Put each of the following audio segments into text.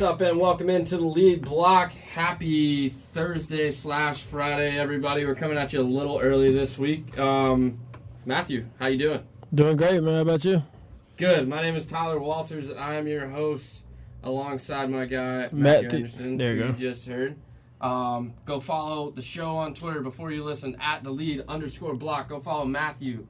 What's up, and welcome into the lead block. Happy Thursday slash Friday, everybody. We're coming at you a little early this week. Um, Matthew, how you doing? Doing great, man. How about you? Good. My name is Tyler Walters, and I am your host alongside my guy Matt Matthew Anderson. there you go. just heard. Um, go follow the show on Twitter before you listen at the lead underscore block. Go follow Matthew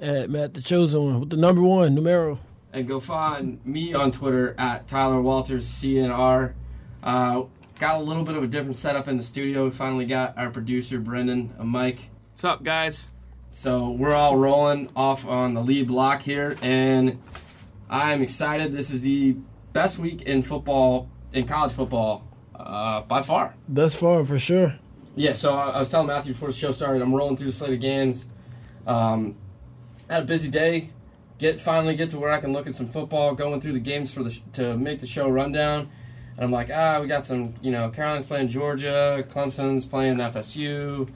At Matt, the chosen one with the number one numero. And go find me on Twitter at Tyler Walters CNR. Uh, got a little bit of a different setup in the studio. We finally got our producer Brendan a mic, What's up, guys? so we're all rolling off on the lead block here, and I'm excited. This is the best week in football, in college football, uh, by far. Thus far, for sure. Yeah, so I, I was telling Matthew before the show started, I'm rolling through the slate of games. Um, had a busy day. Get finally get to where I can look at some football, going through the games for the to make the show rundown. And I'm like, ah, we got some, you know, Carolina's playing Georgia, Clemson's playing FSU,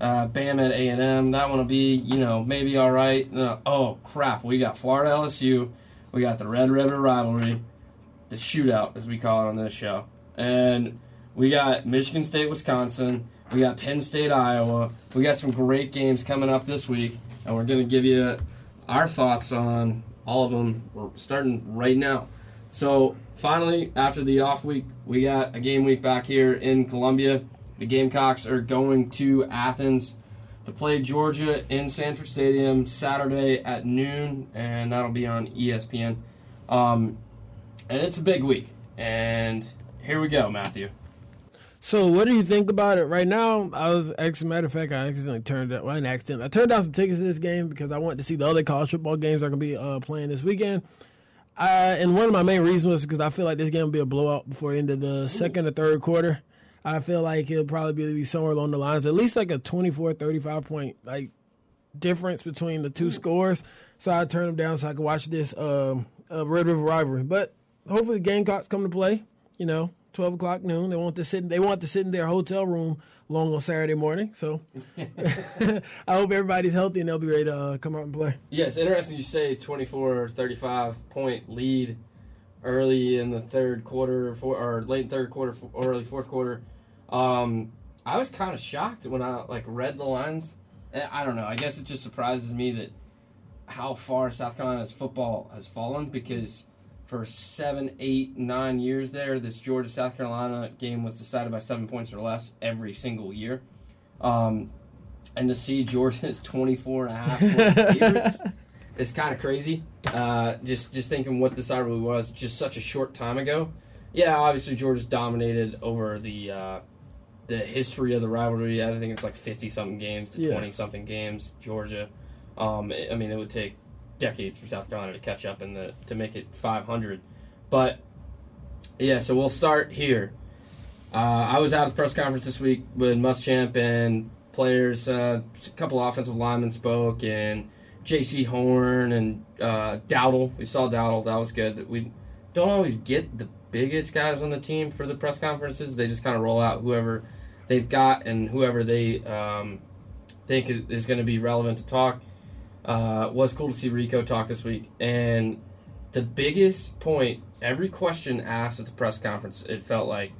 uh, Bam at A and M. That one will be, you know, maybe all right. Uh, oh crap, we got Florida LSU, we got the Red River rivalry, the shootout as we call it on this show, and we got Michigan State, Wisconsin. We got Penn State, Iowa. We got some great games coming up this week, and we're going to give you our thoughts on all of them. We're starting right now. So, finally, after the off week, we got a game week back here in Columbia. The Gamecocks are going to Athens to play Georgia in Sanford Stadium Saturday at noon, and that'll be on ESPN. Um, and it's a big week. And here we go, Matthew. So, what do you think about it right now? I was, as a matter of fact, I accidentally turned out, well, I didn't accidentally, I turned down some tickets to this game because I wanted to see the other college football games that are going to be uh, playing this weekend. Uh, and one of my main reasons was because I feel like this game will be a blowout before the end of the second or third quarter. I feel like it'll probably be, be somewhere along the lines, at least like a 24 35 point like difference between the two scores. So I turned them down so I could watch this um, uh, Red River rivalry. But hopefully the Gamecocks come to play. You know, twelve o'clock noon. They want to sit. They want to sit in their hotel room long on Saturday morning. So I hope everybody's healthy and they'll be ready to uh, come out and play. Yeah, it's interesting you say 24 35 point lead early in the third quarter or late third quarter or early fourth quarter. Um, I was kind of shocked when I like read the lines. Eh, I don't know. I guess it just surprises me that how far South Carolina's football has fallen because for seven, eight, nine years there, this Georgia South Carolina game was decided by seven points or less every single year. Um, and to see Georgia's 24 and a half favorites is kind of crazy. Uh, just just thinking what this rivalry was just such a short time ago. Yeah, obviously Georgia's dominated over the uh, the history of the rivalry. I think it's like 50 something games to Yeah. 20 something games. Georgia. Um, I mean, it would take decades for South Carolina to catch up and to make it 500. But yeah, so we'll start here. Uh, I was out at the press conference this week with Muschamp and players. Uh, a couple offensive linemen spoke, and Jaycee Horn and uh, Dowdle. We saw Dowdle. That was good. We don't always get the biggest guys on the team for the press conferences. They just kind of roll out whoever they've got and whoever they um, think is going to be relevant to talk. Uh, was cool to see Rico talk this week, and the biggest point, every question asked at the press conference, it felt like,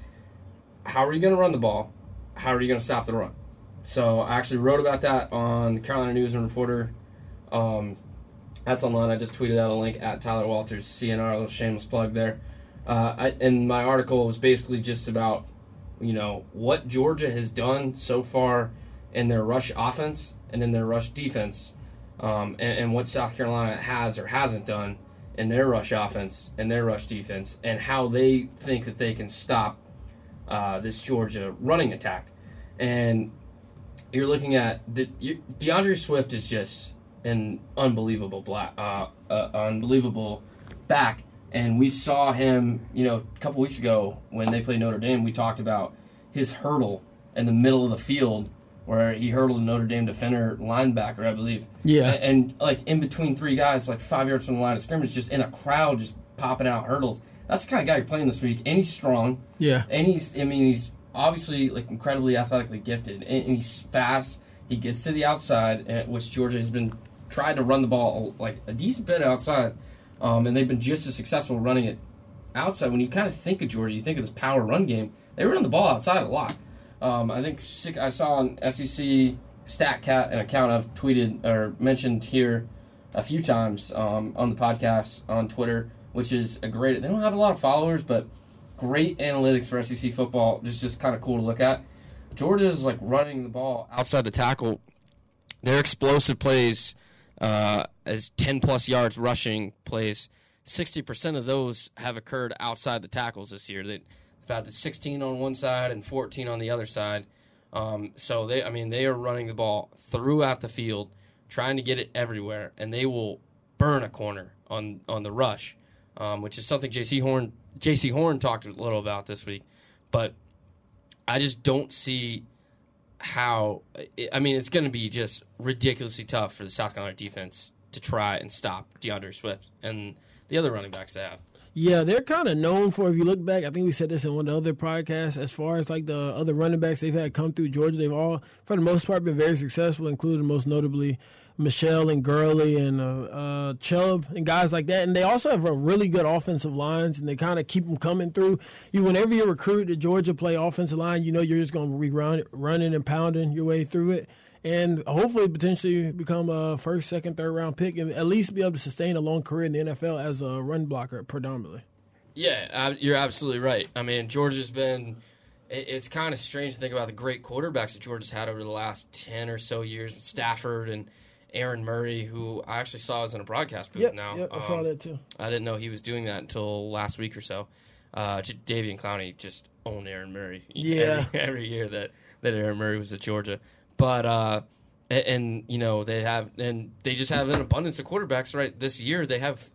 how are you going to run the ball? How are you going to stop the run? So I actually wrote about that on the Carolina News and Reporter. Um, that's online. I just tweeted out a link at Tyler Walters CNR. Little shameless plug there. Uh, I, and my article was basically just about, you know, what Georgia has done so far in their rush offense and in their rush defense, um, and, and what South Carolina has or hasn't done in their rush offense and their rush defense, and how they think that they can stop uh, this Georgia running attack. And you're looking at the you, D'Andre Swift is just an unbelievable black, uh, uh, unbelievable back. And we saw him, you know, a couple weeks ago when they played Notre Dame. We talked about his hurdle in the middle of the field where he hurdled a Notre Dame defender linebacker, I believe. Yeah. And, and, like in between three guys, like five yards from the line of scrimmage, just in a crowd, just popping out hurdles. That's the kind of guy you're playing this week. And he's strong. Yeah. And he's, I mean, he's obviously like incredibly athletically gifted, and, and he's fast. He gets to the outside, and, which Georgia has been tried to run the ball like a decent bit outside, um, and they've been just as successful running it outside. When you kind of think of Georgia, you think of this power run game. They run the ball outside a lot. Um, I think six, I saw on SEC StatCat an account I've tweeted or mentioned here a few times um, on the podcast on Twitter, which is a great. They don't have a lot of followers, but great analytics for SEC football. Just just kind of cool to look at. Georgia is like running the ball outside the tackle. Their explosive plays, uh, as ten plus yards rushing plays, sixty percent of those have occurred outside the tackles this year. They've the sixteen on one side and fourteen on the other side. Um, so they, I mean, they are running the ball throughout the field, trying to get it everywhere, and they will burn a corner on on the rush, um, which is something Jaycee Horn Jaycee Horn talked a little about this week. But I just don't see how. I mean, it's going to be just ridiculously tough for the South Carolina defense to try and stop D'Andre Swift and the other running backs they have. Yeah, they're kind of known for. If you look back, I think we said this in one of the other podcasts. As far as like the other running backs they've had come through Georgia, they've all, for the most part, been very successful, including most notably Michel and Gurley and uh, uh, Chubb and guys like that. And they also have a really good offensive lines, and they kind of keep them coming through. You, whenever you recruit to Georgia play offensive line, you know you're just going to be run, running and pounding your way through it and hopefully potentially become a first, second, third round pick, and at least be able to sustain a long career in the NFL as a run blocker predominantly. Yeah, you're absolutely right. I mean, Georgia's been. It's kind of strange to think about the great quarterbacks that Georgia's had over the last ten or so years, Stafford and Aaron Murray, who I actually saw was in a broadcast booth yep, now. Yep, I um, saw that too. I didn't know he was doing that until last week or so. Uh, Davian Clowney just owned Aaron Murray. Yeah, every, every year that that Aaron Murray was at Georgia. But uh, and, and, you know they have and they just have an abundance of quarterbacks. Right this year they have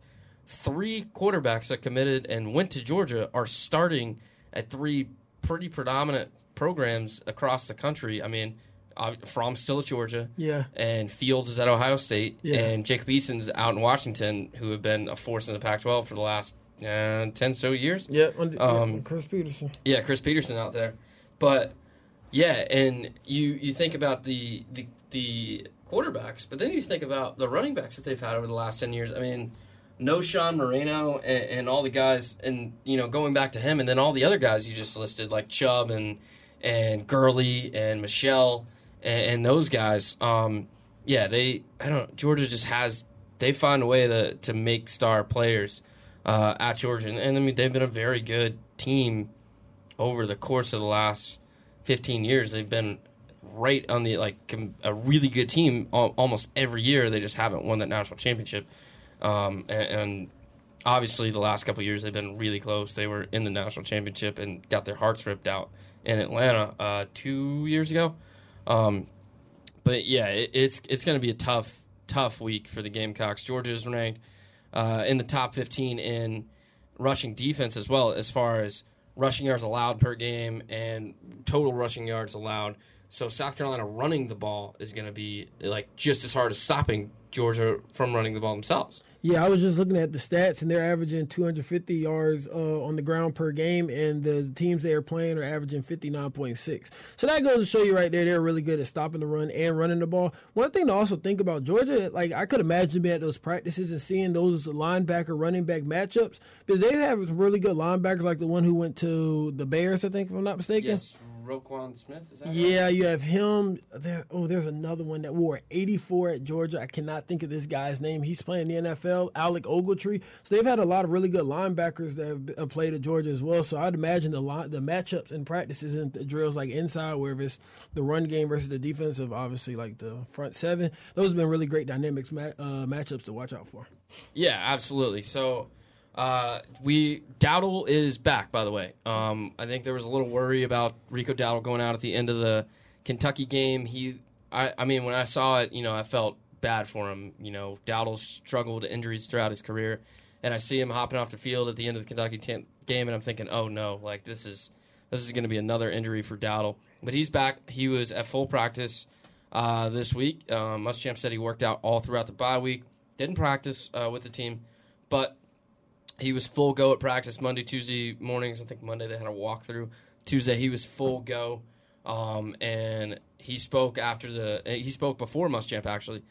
three quarterbacks that committed and went to Georgia are starting at three pretty predominant programs across the country. I mean. Fromm still at Georgia, yeah, and Fields is at Ohio State, yeah. and Jacob Eason's out in Washington, who have been a force in the Pac-12 for the last uh, ten so years. Yeah, um, Chris Petersen. Yeah, Chris Petersen out there, but yeah, and you you think about the the the quarterbacks, but then you think about the running backs that they've had over the last ten years. I mean, Knowshon Moreno and, and, all the guys, and you know, going back to him, and then all the other guys you just listed, like Chubb and and Gurley and Michel and, and those guys. Um, yeah, they I don't. Georgia just has they find a way to to make star players uh, at Georgia, and, and I mean they've been a very good team over the course of the last 15 years, they've been right on the like a really good team almost every year. They just haven't won that national championship, um, and, and, obviously the last couple years they've been really close. They were in the national championship and got their hearts ripped out in Atlanta uh, two years ago. Um, but yeah, it, it's it's going to be a tough tough week for the Gamecocks. Georgia is ranked uh, in the top 15 in rushing defense as well as far as rushing yards allowed per game and total rushing yards allowed. So South Carolina running the ball is going to be like just as hard as stopping Georgia from running the ball themselves. Yeah, I was just looking at the stats, and they're averaging 250 yards uh, on the ground per game, and the teams they are playing are averaging 59.6. So that goes to show you right there, they're really good at stopping the run and running the ball. One thing to also think about Georgia, like I could imagine being at those practices and seeing those linebacker running back matchups because they have really good linebackers, like the one who went to the Bears, I think, if I'm not mistaken. Yes, Roquan Smith. yeah, right? you have him. There. Oh, there's another one that wore 84 at Georgia. I cannot think of this guy's name. He's playing the NFL. Alec Ogletree. So they've had a lot of really good linebackers that have played at Georgia as well. So I'd imagine the line, the matchups and practices and the drills like inside, where it's the run game versus the defensive, obviously like the front seven. Those have been really great dynamics uh, matchups to watch out for. Yeah, absolutely. So uh, we Dowdle is back, by the way. Um, I think there was a little worry about Rico Dowdle going out at the end of the Kentucky game. He, I, I mean, when I saw it, you know, I felt bad for him. You know, Dowdle struggled injuries throughout his career, and I see him hopping off the field at the end of the Kentucky t- game, and I'm thinking, oh no, like this is this is going to be another injury for Dowdle. But he's back. He was at full practice uh, this week. Uh, Muschamp said he worked out all throughout the bye week. Didn't practice uh, with the team, but he was full go at practice Monday, Tuesday mornings. I think Monday they had a walkthrough. Tuesday he was full go, um, and he spoke after the he spoke before Muschamp actually,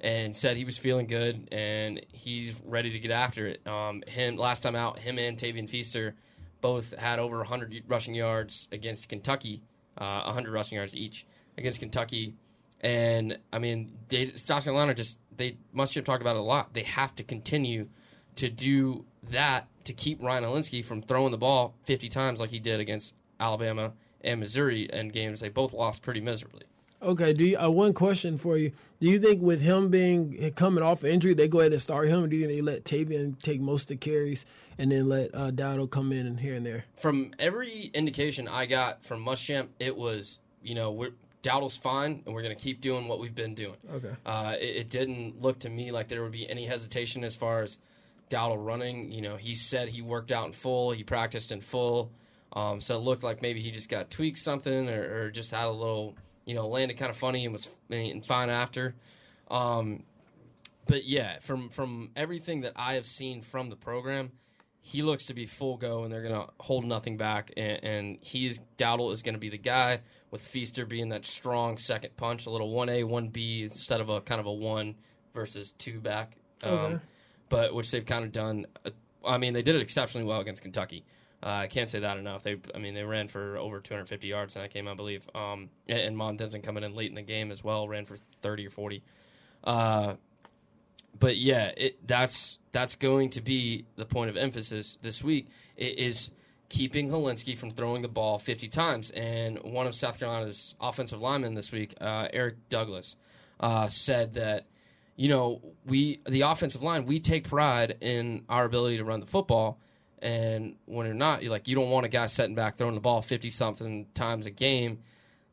and said he was feeling good and he's ready to get after it. Um, him last time out, him and Tavian Feaster both had over 100 rushing yards against Kentucky, uh, 100 rushing yards each against Kentucky. And I mean, they, South Carolina just they must have talked about it a lot. They have to continue to do that to keep Ryan Hilinski from throwing the ball 50 times like he did against Alabama and Missouri in games they both lost pretty miserably. Okay, do you, uh, one question for you? Do you think with him being coming off injury, they go ahead and start him, or do you think they let Tavian take most of the carries and then let uh, Dowdle come in and here and there? From every indication I got from Muschamp, it was you know we're, Dowdle's fine, and we're going to keep doing what we've been doing. Okay. Uh, it, it, didn't look to me like there would be any hesitation as far as Dowdle running. You know, he said he worked out in full, he practiced in full, um, so it looked like maybe he just got tweaked something or, or just had a little you know, landed kind of funny and was and fine after. Um, but yeah, from from everything that I have seen from the program, he looks to be full go, and they're gonna hold nothing back. And, and he is Dowdle is gonna be the guy with Feaster being that strong second punch, a little one A one B instead of a kind of a one versus two back. Um, okay. But which they've kind of done. Uh, I mean, they did it exceptionally well against Kentucky. Uh, I can't say that enough. They, I mean, they ran for over 250 yards in that game, I believe. Um, and Denson coming in late in the game as well, ran for 30 or 40. Uh, but yeah, it, that's that's going to be the point of emphasis this week. Is keeping Hilinski from throwing the ball 50 times. And one of South Carolina's offensive linemen this week, uh, Eric Douglas, uh, said that you know we the offensive line we take pride in our ability to run the football and when you're not, you're like you don't want a guy setting back throwing the ball fifty something times a game.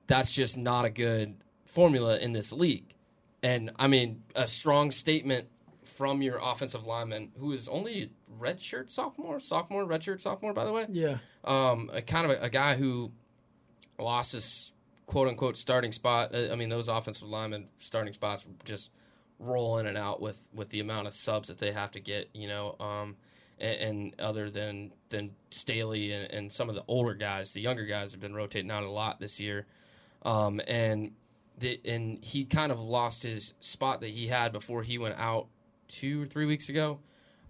That's just not a good formula in this league. And I mean, a strong statement from your offensive lineman, who is only redshirt sophomore, sophomore, redshirt sophomore, by the way. Yeah. Um, a kind of a, a guy who lost his quote unquote starting spot. Uh, I mean, those offensive linemen starting spots just roll in and out with with the amount of subs that they have to get. You know. Um, and, and other than than Stanley and, and, some of the older guys, the younger guys have been rotating out a lot this year, um, and the, and he kind of lost his spot that he had before he went out two or three weeks ago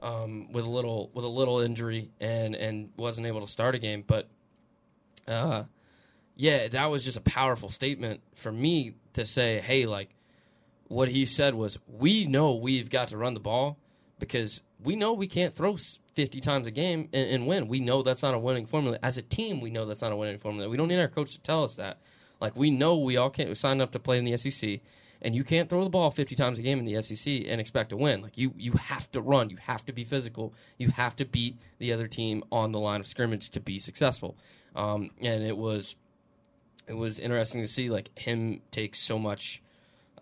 um, with a little with a little injury and and wasn't able to start a game, but. Uh, yeah, that was just a powerful statement for me to say, hey, like, what he said was, we know we've got to run the ball because we know we can't throw 50 times a game and, and, win. We know that's not a winning formula. As a team, we know that's not a winning formula. We don't need our coach to tell us that. Like, we know we all can't sign up to play in the SEC, and you can't throw the ball 50 times a game in the SEC and expect to win. Like, you, you have to run. You have to be physical. You have to beat the other team on the line of scrimmage to be successful. Um, and it was it was interesting to see like him take so much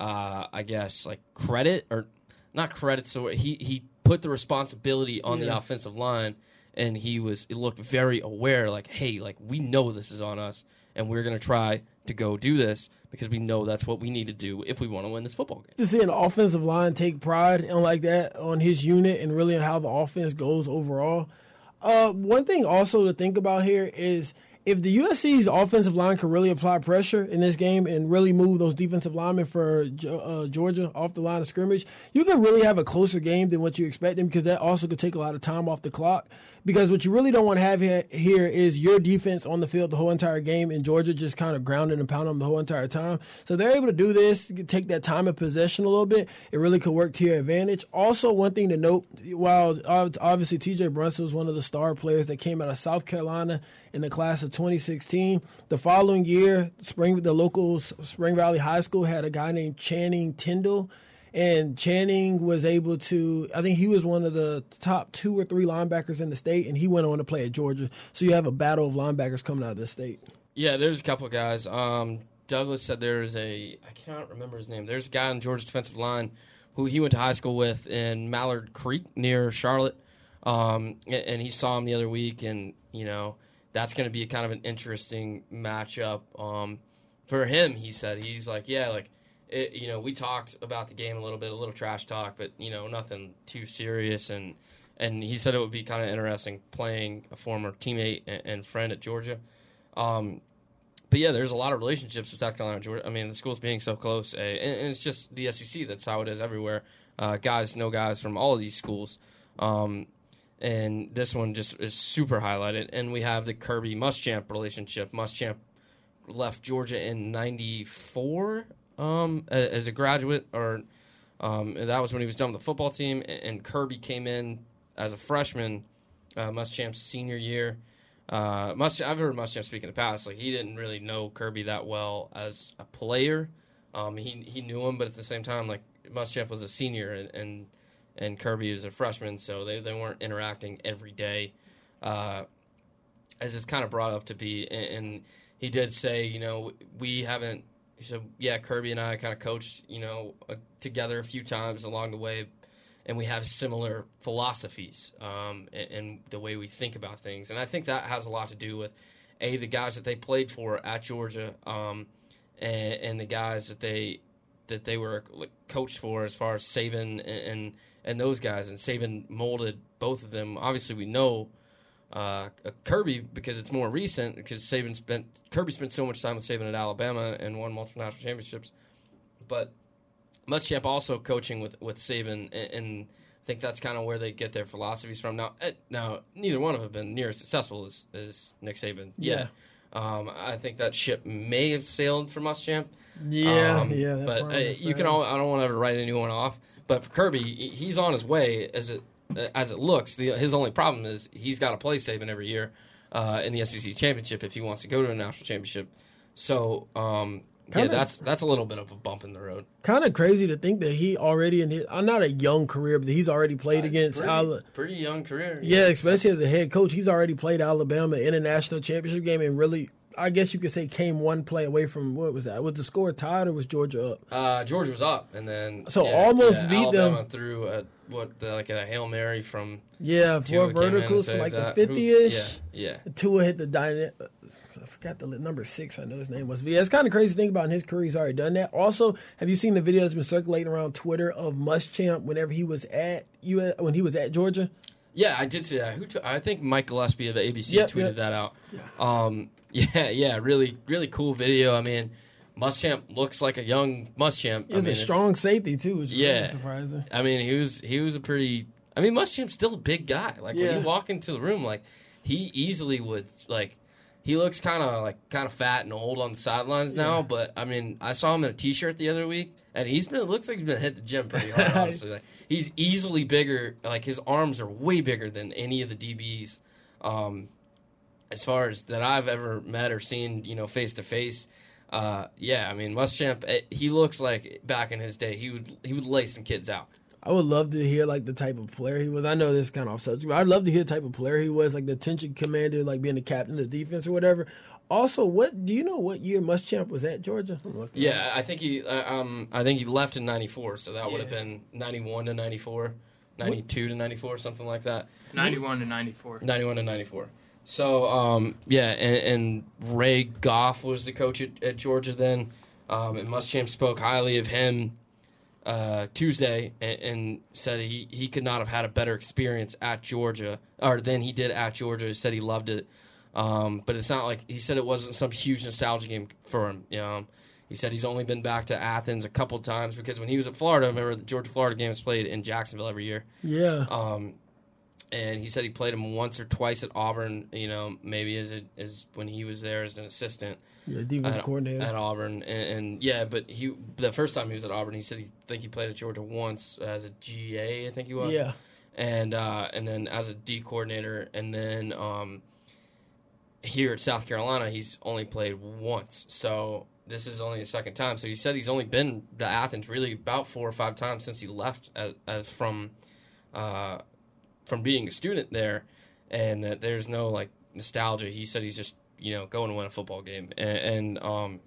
uh, I guess like credit or not credit so he he put the responsibility on yeah. the offensive line, and he was it looked very aware, like, hey, like we know this is on us, and we're gonna try to go do this because we know that's what we need to do if we want to win this football game. To see an offensive line take pride and like that on his unit and really on how the offense goes overall. Uh, one thing also to think about here is if the USC's offensive line can really apply pressure in this game and really move those defensive linemen for uh, Georgia off the line of scrimmage, you could really have a closer game than what you expect them because that also could take a lot of time off the clock. Because what you really don't want to have here is your defense on the field the whole entire game in Georgia just kind of grounding and pounding them the whole entire time. So they're able to do this, take that time of possession a little bit. It really could work to your advantage. Also, one thing to note, while obviously TJ Brunson was one of the star players that came out of South Carolina in the class of 2016, the following year, Spring the local Spring Valley High School had a guy named Channing Tindall and Channing was able to, I think he was one of the top two or three linebackers in the state, and he went on to play at Georgia. So you have a battle of linebackers coming out of this state. Yeah, there's a couple of guys. Um, Douglas said there's a, I cannot remember his name. There's a guy on Georgia's defensive line who he went to high school with in Mallard Creek near Charlotte. Um, and he saw him the other week, and, you know, that's going to be kind of an interesting matchup. Um, for him, he said, he's like, yeah, like, it, you know, we talked about the game a little bit, a little trash talk, but you know, nothing too serious. And and he said it would be kind of interesting playing a former teammate and, and friend at Georgia. Um, but yeah, there's a lot of relationships with South Carolina Georgia. I mean, the schools being so close, uh, and, and, it's just the SEC. That's how it is everywhere. Uh, guys know guys from all of these schools. Um, and this one just is super highlighted. And we have the Kirby Muschamp relationship. Muschamp left Georgia in '94 um, as a graduate, or um, that was when he was done with the football team. And Kirby came in as a freshman, uh, Muschamp's senior year. Uh, I've heard Muschamp speak in the past. Like he didn't really know Kirby that well as a player. Um, he he knew him, but at the same time, like Muschamp was a senior and, and and Kirby is a freshman, so they, they weren't interacting every day, uh, as it's kind of brought up to be. And, and, he did say, you know, we haven't. Said, yeah, Kirby and I kind of coached, you know, uh, together a few times along the way, and we have similar philosophies um, and, and, the way we think about things. And I think that has a lot to do with a the guys that they played for at Georgia, um, and, and, the guys that they that they were coached for as far as Saban and, and and those guys. And Saban molded both of them. Obviously, we know uh, Kirby because it's more recent because Saban spent Kirby spent so much time with Saban at Alabama and won multiple national championships. But Muschamp also coaching with with Saban, and, and I think that's kind of where they get their philosophies from. Now, eh, now neither one of them have been near as successful as, as Nick Saban. Yeah. Um, I think that ship may have sailed for Muschamp. Yeah, um, yeah. But uh, you can all. I don't want to ever write anyone off. But for Kirby, he's on his way as it as it looks. The, his only problem is he's got to play Saban every year uh, in the SEC championship if he wants to go to a national championship. So um, yeah, that's that's a little bit of a bump in the road. Kind of crazy to think that he already in his I'm not a young career, but he's already played uh, against pretty, Ala- pretty young career. Yeah, especially as a head coach, he's already played Alabama in a national championship game and really I guess you could say came one play away from what was that? Was the score tied or was Georgia up? Uh, Georgia was up, and then so yeah, almost yeah, beat Alabama them through a, what the, like a hail mary from yeah four verticals from like that. the fifty ish. Yeah, yeah. Tua hit the dynamic. I forgot the number six. I know his name was. But yeah, it's kind of crazy to think about. In his career, he's already done that. Also, have you seen the video that's been circulating around Twitter of Muschamp whenever he was at you when he was at Georgia? Yeah, I did see that. Who t- I think Mike Gillespie of the ABC yep, tweeted yep. that out. Yeah. Um, yeah, yeah, really, really cool video. I mean, Muschamp looks like a young Muschamp. He's I mean, a strong safety too, which yeah, really surprising. I mean, he was he was a pretty. I mean, Muschamp's still a big guy. Like yeah. when you walk into the room, like he easily would like. He looks kind of like kind of fat and old on the sidelines now, yeah. but I mean, I saw him in a t-shirt the other week, and he's been. It looks like he's been hit the gym pretty hard. honestly, like, he's easily bigger. Like his arms are way bigger than any of the DBs. Um, as far as that I've ever met or seen, you know, face to face. Yeah, I mean, Muschamp, eh, he looks like back in his day, he would he would lay some kids out. I would love to hear like the type of player he was. I know this is kind of off subject, but I'd love to hear the type of player he was, like the attention commander, like being the captain of the defense or whatever. Also, what do you know? What year Muschamp was at Georgia? Yeah, I think he, uh, um, I think he left in '94, so that Yeah. would have been '91 to '94, '92 to '94, something like that. 91 to 94. 91 to 94. So, um, yeah, and, and Ray Goff was the coach at, at Georgia then. Um, and Muschamp spoke highly of him uh, Tuesday and, and said he, he could not have had a better experience at Georgia or than he did at Georgia. He said he loved it. Um, but it's not like he said it wasn't some huge nostalgia game for him. You know, he said he's only been back to Athens a couple times because when he was at Florida, remember the Georgia Florida games played in Jacksonville every year. Yeah. Um, and he said he played him once or twice at Auburn. You know, maybe as a, as when he was there as an assistant Yeah, defense at, coordinator. at Auburn. And, and yeah, but he the first time he was at Auburn, he said he think he played at Georgia once as a GA. I think he was. yeah. And uh, and then as a D coordinator, and then um, here at South Carolina, he's only played once. So this is only the second time. So he said he's only been to Athens really about four or five times since he left as, as from. Uh, from being a student there, and that there's no like nostalgia. He said he's just you know going to win a football game, and, and um,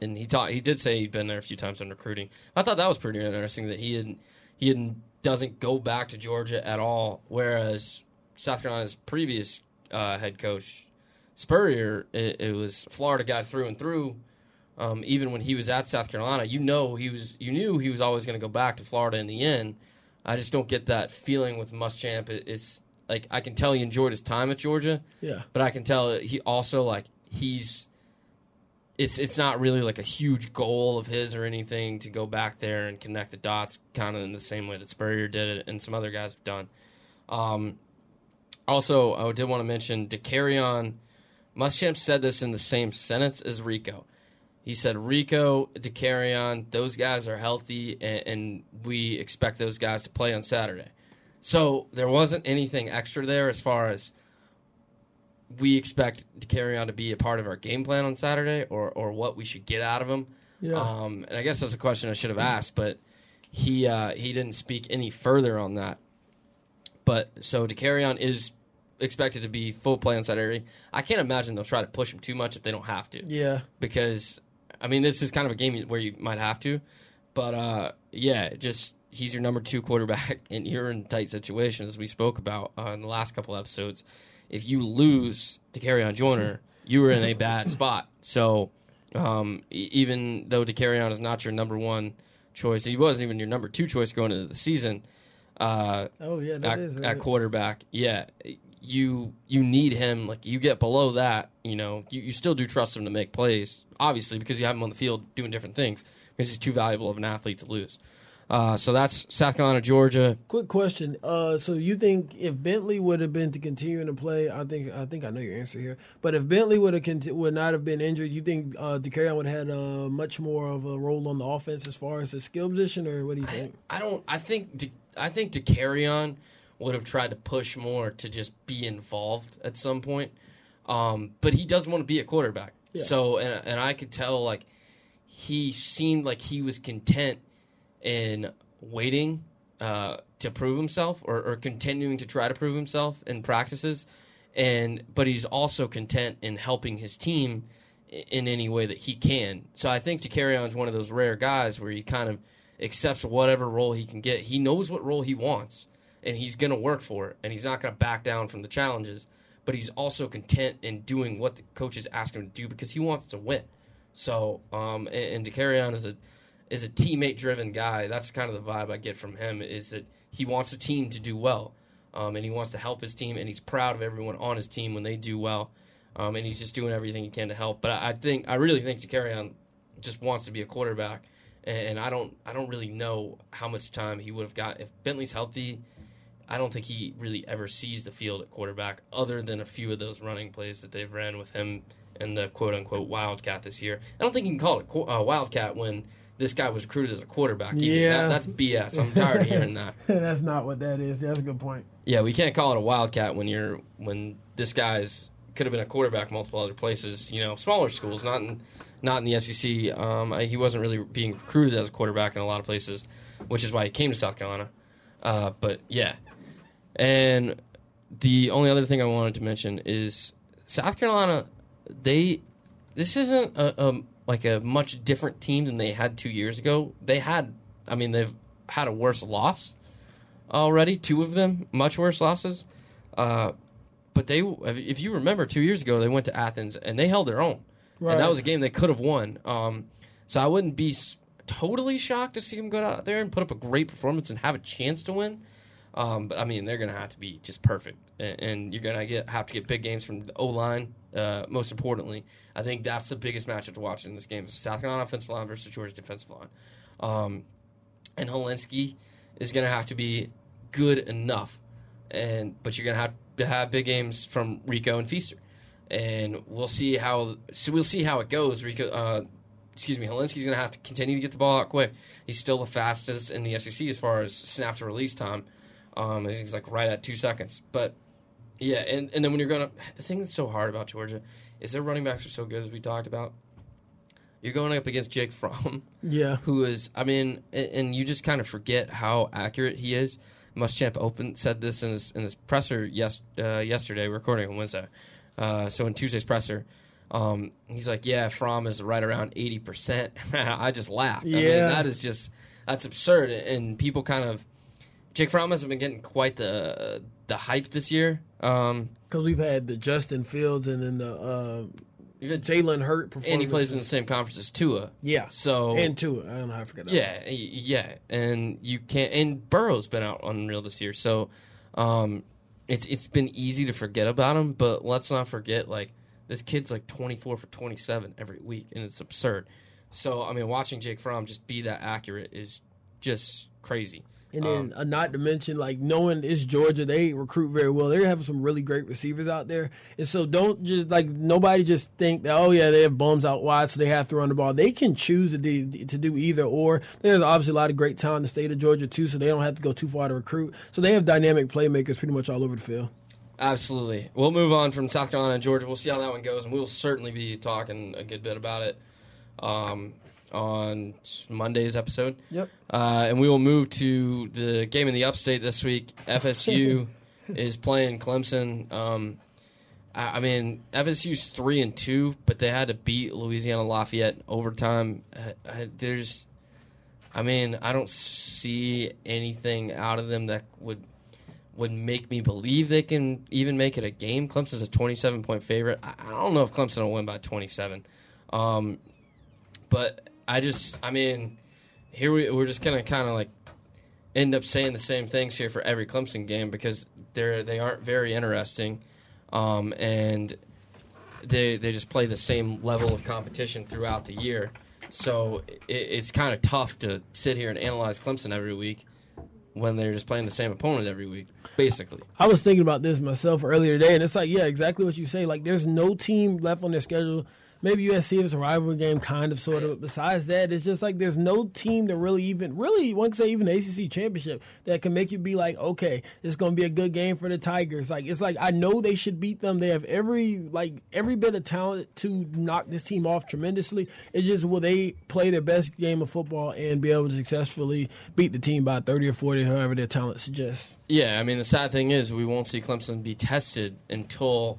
and he taught he did say he'd been there a few times in recruiting. I thought that was pretty interesting that he didn't he had doesn't go back to Georgia at all, whereas South Carolina's previous uh, head coach Spurrier, it, it was Florida guy through and through. Um, even when he was at South Carolina, you know he was you knew he was always going to go back to Florida in the end. I just don't get that feeling with Muschamp. It, it's like I can tell he enjoyed his time at Georgia, Yeah. but I can tell he also like he's it's it's not really like a huge goal of his or anything to go back there and connect the dots, kind of in the same way that Spurrier did it and some other guys have done. Um, also, I did want to mention Dakereon. Muschamp said this in the same sentence as Rico. He said Rico, Dakereon, those guys are healthy, and, and we expect those guys to play on Saturday. So there wasn't anything extra there as far as we expect Dakereon to be a part of our game plan on Saturday, or or what we should get out of him. Yeah. Um, and I guess that's a question I should have asked, but he uh, he didn't speak any further on that. But so Dakereon is expected to be full play on Saturday. I can't imagine they'll try to push him too much if they don't have to Yeah. because I mean this is kind of a game where you might have to, but uh, yeah, just he's your number two quarterback and you're in tight situation as we spoke about uh, in the last couple episodes. If you lose to Dakereon Joyner, you were in a bad spot. So um, even though On is not your number one choice, he wasn't even your number two choice going into the season. Uh, Oh yeah, that at, is at quarterback, yeah, you you need him. Like you get below that, you know, you, you still do trust him to make plays, obviously, because you have him on the field doing different things. Because he's too valuable of an athlete to lose. Uh, so that's South Carolina, Georgia. Quick question. Uh, so you think if Bentley would have been to continue to play, I think I think I know your answer here. But if Bentley would have conti- would not have been injured, you think uh, Dakereon would have had uh, much more of a role on the offense as far as his skill position, or what do you think? I don't. I think. De, I think Dakereon would have tried to push more to just be involved at some point. Um, but he does want to be a quarterback. Yeah. So and and I could tell like he seemed like he was content in waiting uh, to prove himself or, or continuing to try to prove himself in practices and but he's also content in helping his team in any way that he can so i think on is one of those rare guys where he kind of accepts whatever role he can get he knows what role he wants and he's going to work for it and he's not going to back down from the challenges but he's also content in doing what the coaches ask him to do because he wants to win so um, and, and Dakereon is a is a teammate driven guy. That's kind of the vibe I get from him is that he wants the team to do well, um, and he wants to help his team, and he's proud of everyone on his team when they do well, um, and he's just doing everything he can to help. But I, I think I really think Dakereon just wants to be a quarterback, and I don't I don't really know how much time he would have got if Bentley's healthy. I don't think he really ever sees the field at quarterback, other than a few of those running plays that they've ran with him and the quote unquote wildcat this year. I don't think you can call it a wildcat when this guy was recruited as a quarterback. either. Yeah. That- that's BS. I'm tired of hearing that. That's not what that is. That's a good point. Yeah, we can't call it a wildcat when you're when this guy's could have been a quarterback multiple other places. You know, smaller schools, not in not in the SEC. Um, he wasn't really being recruited as a quarterback in a lot of places, which is why he came to South Carolina. Uh, but yeah, and the only other thing I wanted to mention is South Carolina. They this isn't a, a like a much different team than they had two years ago. They had, I mean, they've had a worse loss already. Two of them, much worse losses. Uh, but they, if you remember, two years ago they went to Athens and they held their own, and that was a game they could have won. Um, so I wouldn't be totally shocked to see them go out there and put up a great performance and have a chance to win. Um, but I mean, they're going to have to be just perfect, and, and you're going to get have to get big games from the O line. Uh, most importantly, I think that's the biggest matchup to watch in this game: is South Carolina offensive line versus Georgia defensive line. Um, and Hilinski is going to have to be good enough, and but you're going to have to have big games from Rico and Feaster, and we'll see how so we'll see how it goes. Rico, uh, excuse me, Hilinski's going to have to continue to get the ball out quick. He's still the fastest in the SEC as far as snap to release time. Um, I he's like right at two seconds, but yeah, and, and then when you're going to the thing that's so hard about Georgia is their running backs are so good as we talked about. You're going up against Jake Fromm Yeah. who is I mean, and, and you just kind of forget how accurate he is. Muschamp open said this in his in his presser yes uh, yesterday. We're recording on Wednesday, uh, so in Tuesday's presser, um, he's like, "Yeah, Fromm is right around eighty percent." I just laughed. I mean, Yeah. that is just that's absurd, and people kind of Jake Fromm hasn't been getting quite the the hype this year. Um, Because we've had the Justin Fields and then the uh, even Jalen Hurt and he plays in the same conference as Tua. Yeah. So And Tua. I don't know how I forgot that. Yeah, yeah, and you can't. And Burrow's been out on unreal this year, so um, it's it's been easy to forget about him. But let's not forget, like This kid's like 24 for 27 every week, and it's absurd. So I mean, watching Jake Fromm just be that accurate is just crazy. And then, uh, not to mention, like knowing it's Georgia, they recruit very well. They have some really great receivers out there, and so don't just like nobody just think that oh yeah they have bums out wide, so they have to run the ball. They can choose to do to do either or. There's obviously a lot of great talent in the state of Georgia too, so they don't have to go too far to recruit. So they have dynamic playmakers pretty much all over the field. Absolutely. We'll move on from South Carolina and Georgia. We'll see how that one goes, and we'll certainly be talking a good bit about it. Um, on Monday's episode. Yep. Uh, and we will move to the game in the upstate this week. FSU is playing Clemson. Um, I, I, mean, FSU's three and two, but they had to beat Louisiana Lafayette overtime. Uh, I, there's, I mean, I don't see anything out of them that would would make me believe they can even make it a game. Clemson's a 27 point favorite. I, I don't know if Clemson will win by 27. Um, but I just, I mean, here we, we're just gonna kind of like end up saying the same things here for every Clemson game because they're they aren't very interesting, um, and they they just play the same level of competition throughout the year. So it, it's kind of tough to sit here and analyze Clemson every week when they're just playing the same opponent every week, basically. I was thinking about this myself earlier today, and it's like, yeah, exactly what you say. Like, there's no team left on their schedule maybe USC is a rivalry game, kind of, sort of. But besides that, it's just like there's no team that really even, really, one could say even ACC championship that can make you be like, okay, it's going to be a good game for the Tigers. Like it's like I know they should beat them. They have every like every bit of talent to knock this team off tremendously. It's just will they play their best game of football and be able to successfully beat the team by 30 or 40, however their talent suggests. Yeah, I mean the sad thing is we won't see Clemson be tested until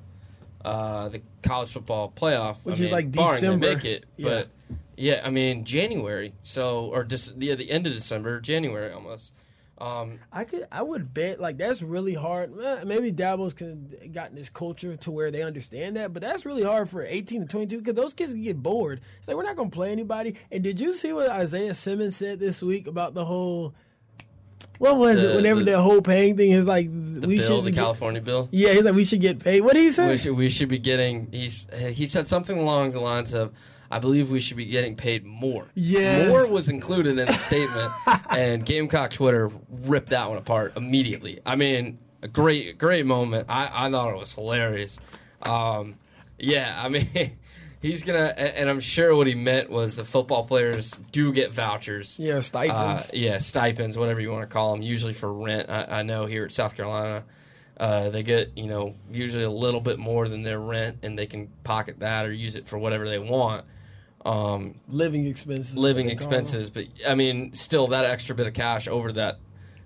uh, the college football playoff, which I is mean, like barring December. make it. Yeah. But yeah, I mean January, so or just yeah, the end of December, January almost. Um, I could, I would bet like that's really hard. Maybe Dabo's can gotten this culture to where they understand that, but that's really hard for 18 to 22 because those kids can get bored. It's like we're not going to play anybody. And did you see what Isaiah Simmons said this week about the whole? What was The- it? Whenever the- the, whole paying thing is like the we bill, should the get- California bill. Yeah, he's like we should get paid. What did he say? We should, we should be getting. He's he said something along the lines of, "I believe we should be getting paid more." Yes. more was included in the statement, and Gamecock Twitter ripped that one apart immediately. I mean, a great great moment. I I thought it was hilarious. Um, yeah, I mean. He's gonna, and and I'm sure what he meant was the football players do get vouchers. yeah, Uh, stipends. yeah, stipends, whatever you want to call them, usually for rent. I, I know here at South Carolina, uh, they get you know usually a little bit more than their rent, and they can pocket that or use it for whatever they want. Um, living expenses. living they call them. expenses, but I mean, still that extra bit of cash over that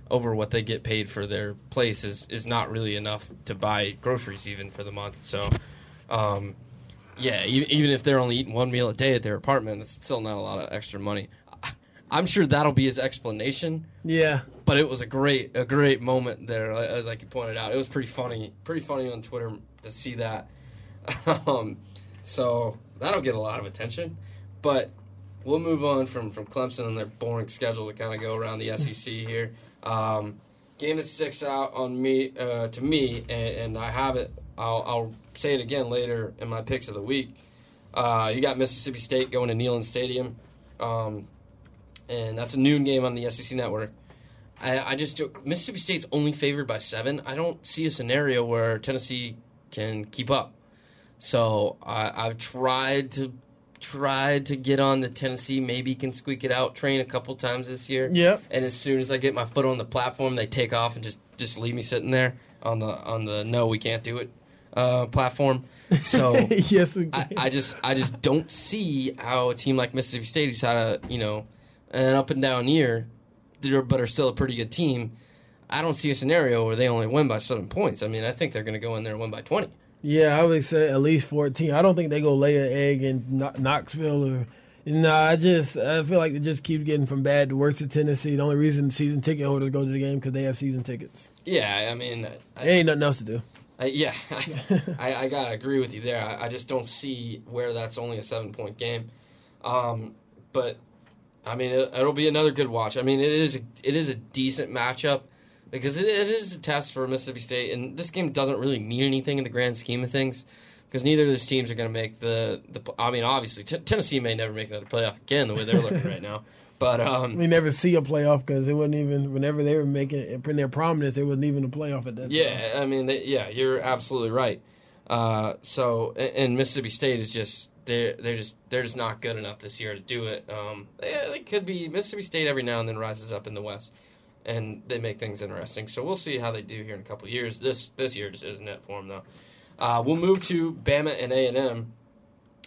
over what they get paid for their place is is not really enough to buy groceries even for the month. So. Um, yeah, e- even if they're only eating one meal a day at their apartment, it's still not a lot of extra money. I- I'm sure that'll be his explanation, Yeah, but it was a great a great moment there, li- like you pointed out. It was pretty funny, pretty funny on Twitter to see that. um, so that'll get a lot of attention, but we'll move on from from Clemson and their boring schedule to kind of go around the SEC here. Um, game that sticks out on me uh, to me, and, and I have it. I'll, I'll say it again later in my picks of the week. Uh, you got Mississippi State going to Neyland Stadium, um, and that's a noon game on the SEC Network. I, I just don't- Mississippi State's only favored by seven. I don't see a scenario where Tennessee can keep up. So I, I've tried to tried to get on the Tennessee maybe can squeak it out train a couple times this year. Yep. And as soon as I get my foot on the platform, they take off and just just leave me sitting there on the on the no we can't do it uh, platform. So yes, we I, can. I just I just don't see how a team like Mississippi State, who's had a you know an up and down year, they're- but are still a pretty good team. I don't see a scenario where they only win by seven points. I mean, I think they're going to go in there and win by twenty. Yeah, I would say at least fourteen. I don't think they go lay an egg in Kno- Knoxville or. No, I just I feel like it just keeps getting from bad to worse to Tennessee. The only reason season ticket holders go to the game because they have season tickets. Yeah, I mean, I, There ain't nothing else to do. I, yeah, I, I gotta agree with you there. I, I just don't see where that's only a seven point game. Um, but I mean, it, it'll be another good watch. I mean, it is a, it is a decent matchup because it, it is a test for Mississippi State, and this game doesn't really mean anything in the grand scheme of things. because neither of these teams are going to make the the. I mean, obviously T- Tennessee may never make another playoff again the way they're looking right now. But um, we never see a playoff because it wasn't even whenever they were making it in their prominence, it wasn't even a playoff at that. yeah, time. I mean, they, yeah, you're absolutely right. Uh, so and, and Mississippi State is just they're they're just they're just not good enough this year to do it. Um, they, they could be Mississippi State every now and then rises up in the West, and they make things interesting. So we'll see how they do here in a couple years. This this year just isn't it for them though. Uh, we'll move to Bama and A and M,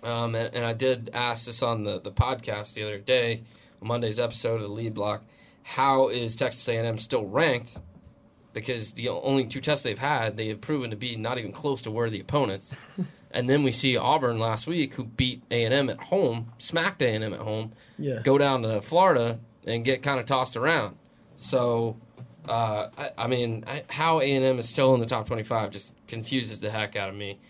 um, and, and I did ask this on the the podcast the other day, Monday's episode of the Lead Block. How is Texas A and M still ranked? Because the only two tests they've had, they have proven to be not even close to worthy opponents. And then we see Auburn last week, who beat A and M at home, smacked A and M at home, Yeah. go down to Florida and get kind of tossed around. So, uh, I, I mean, I, how A and M is still in the top twenty-five just confuses the heck out of me.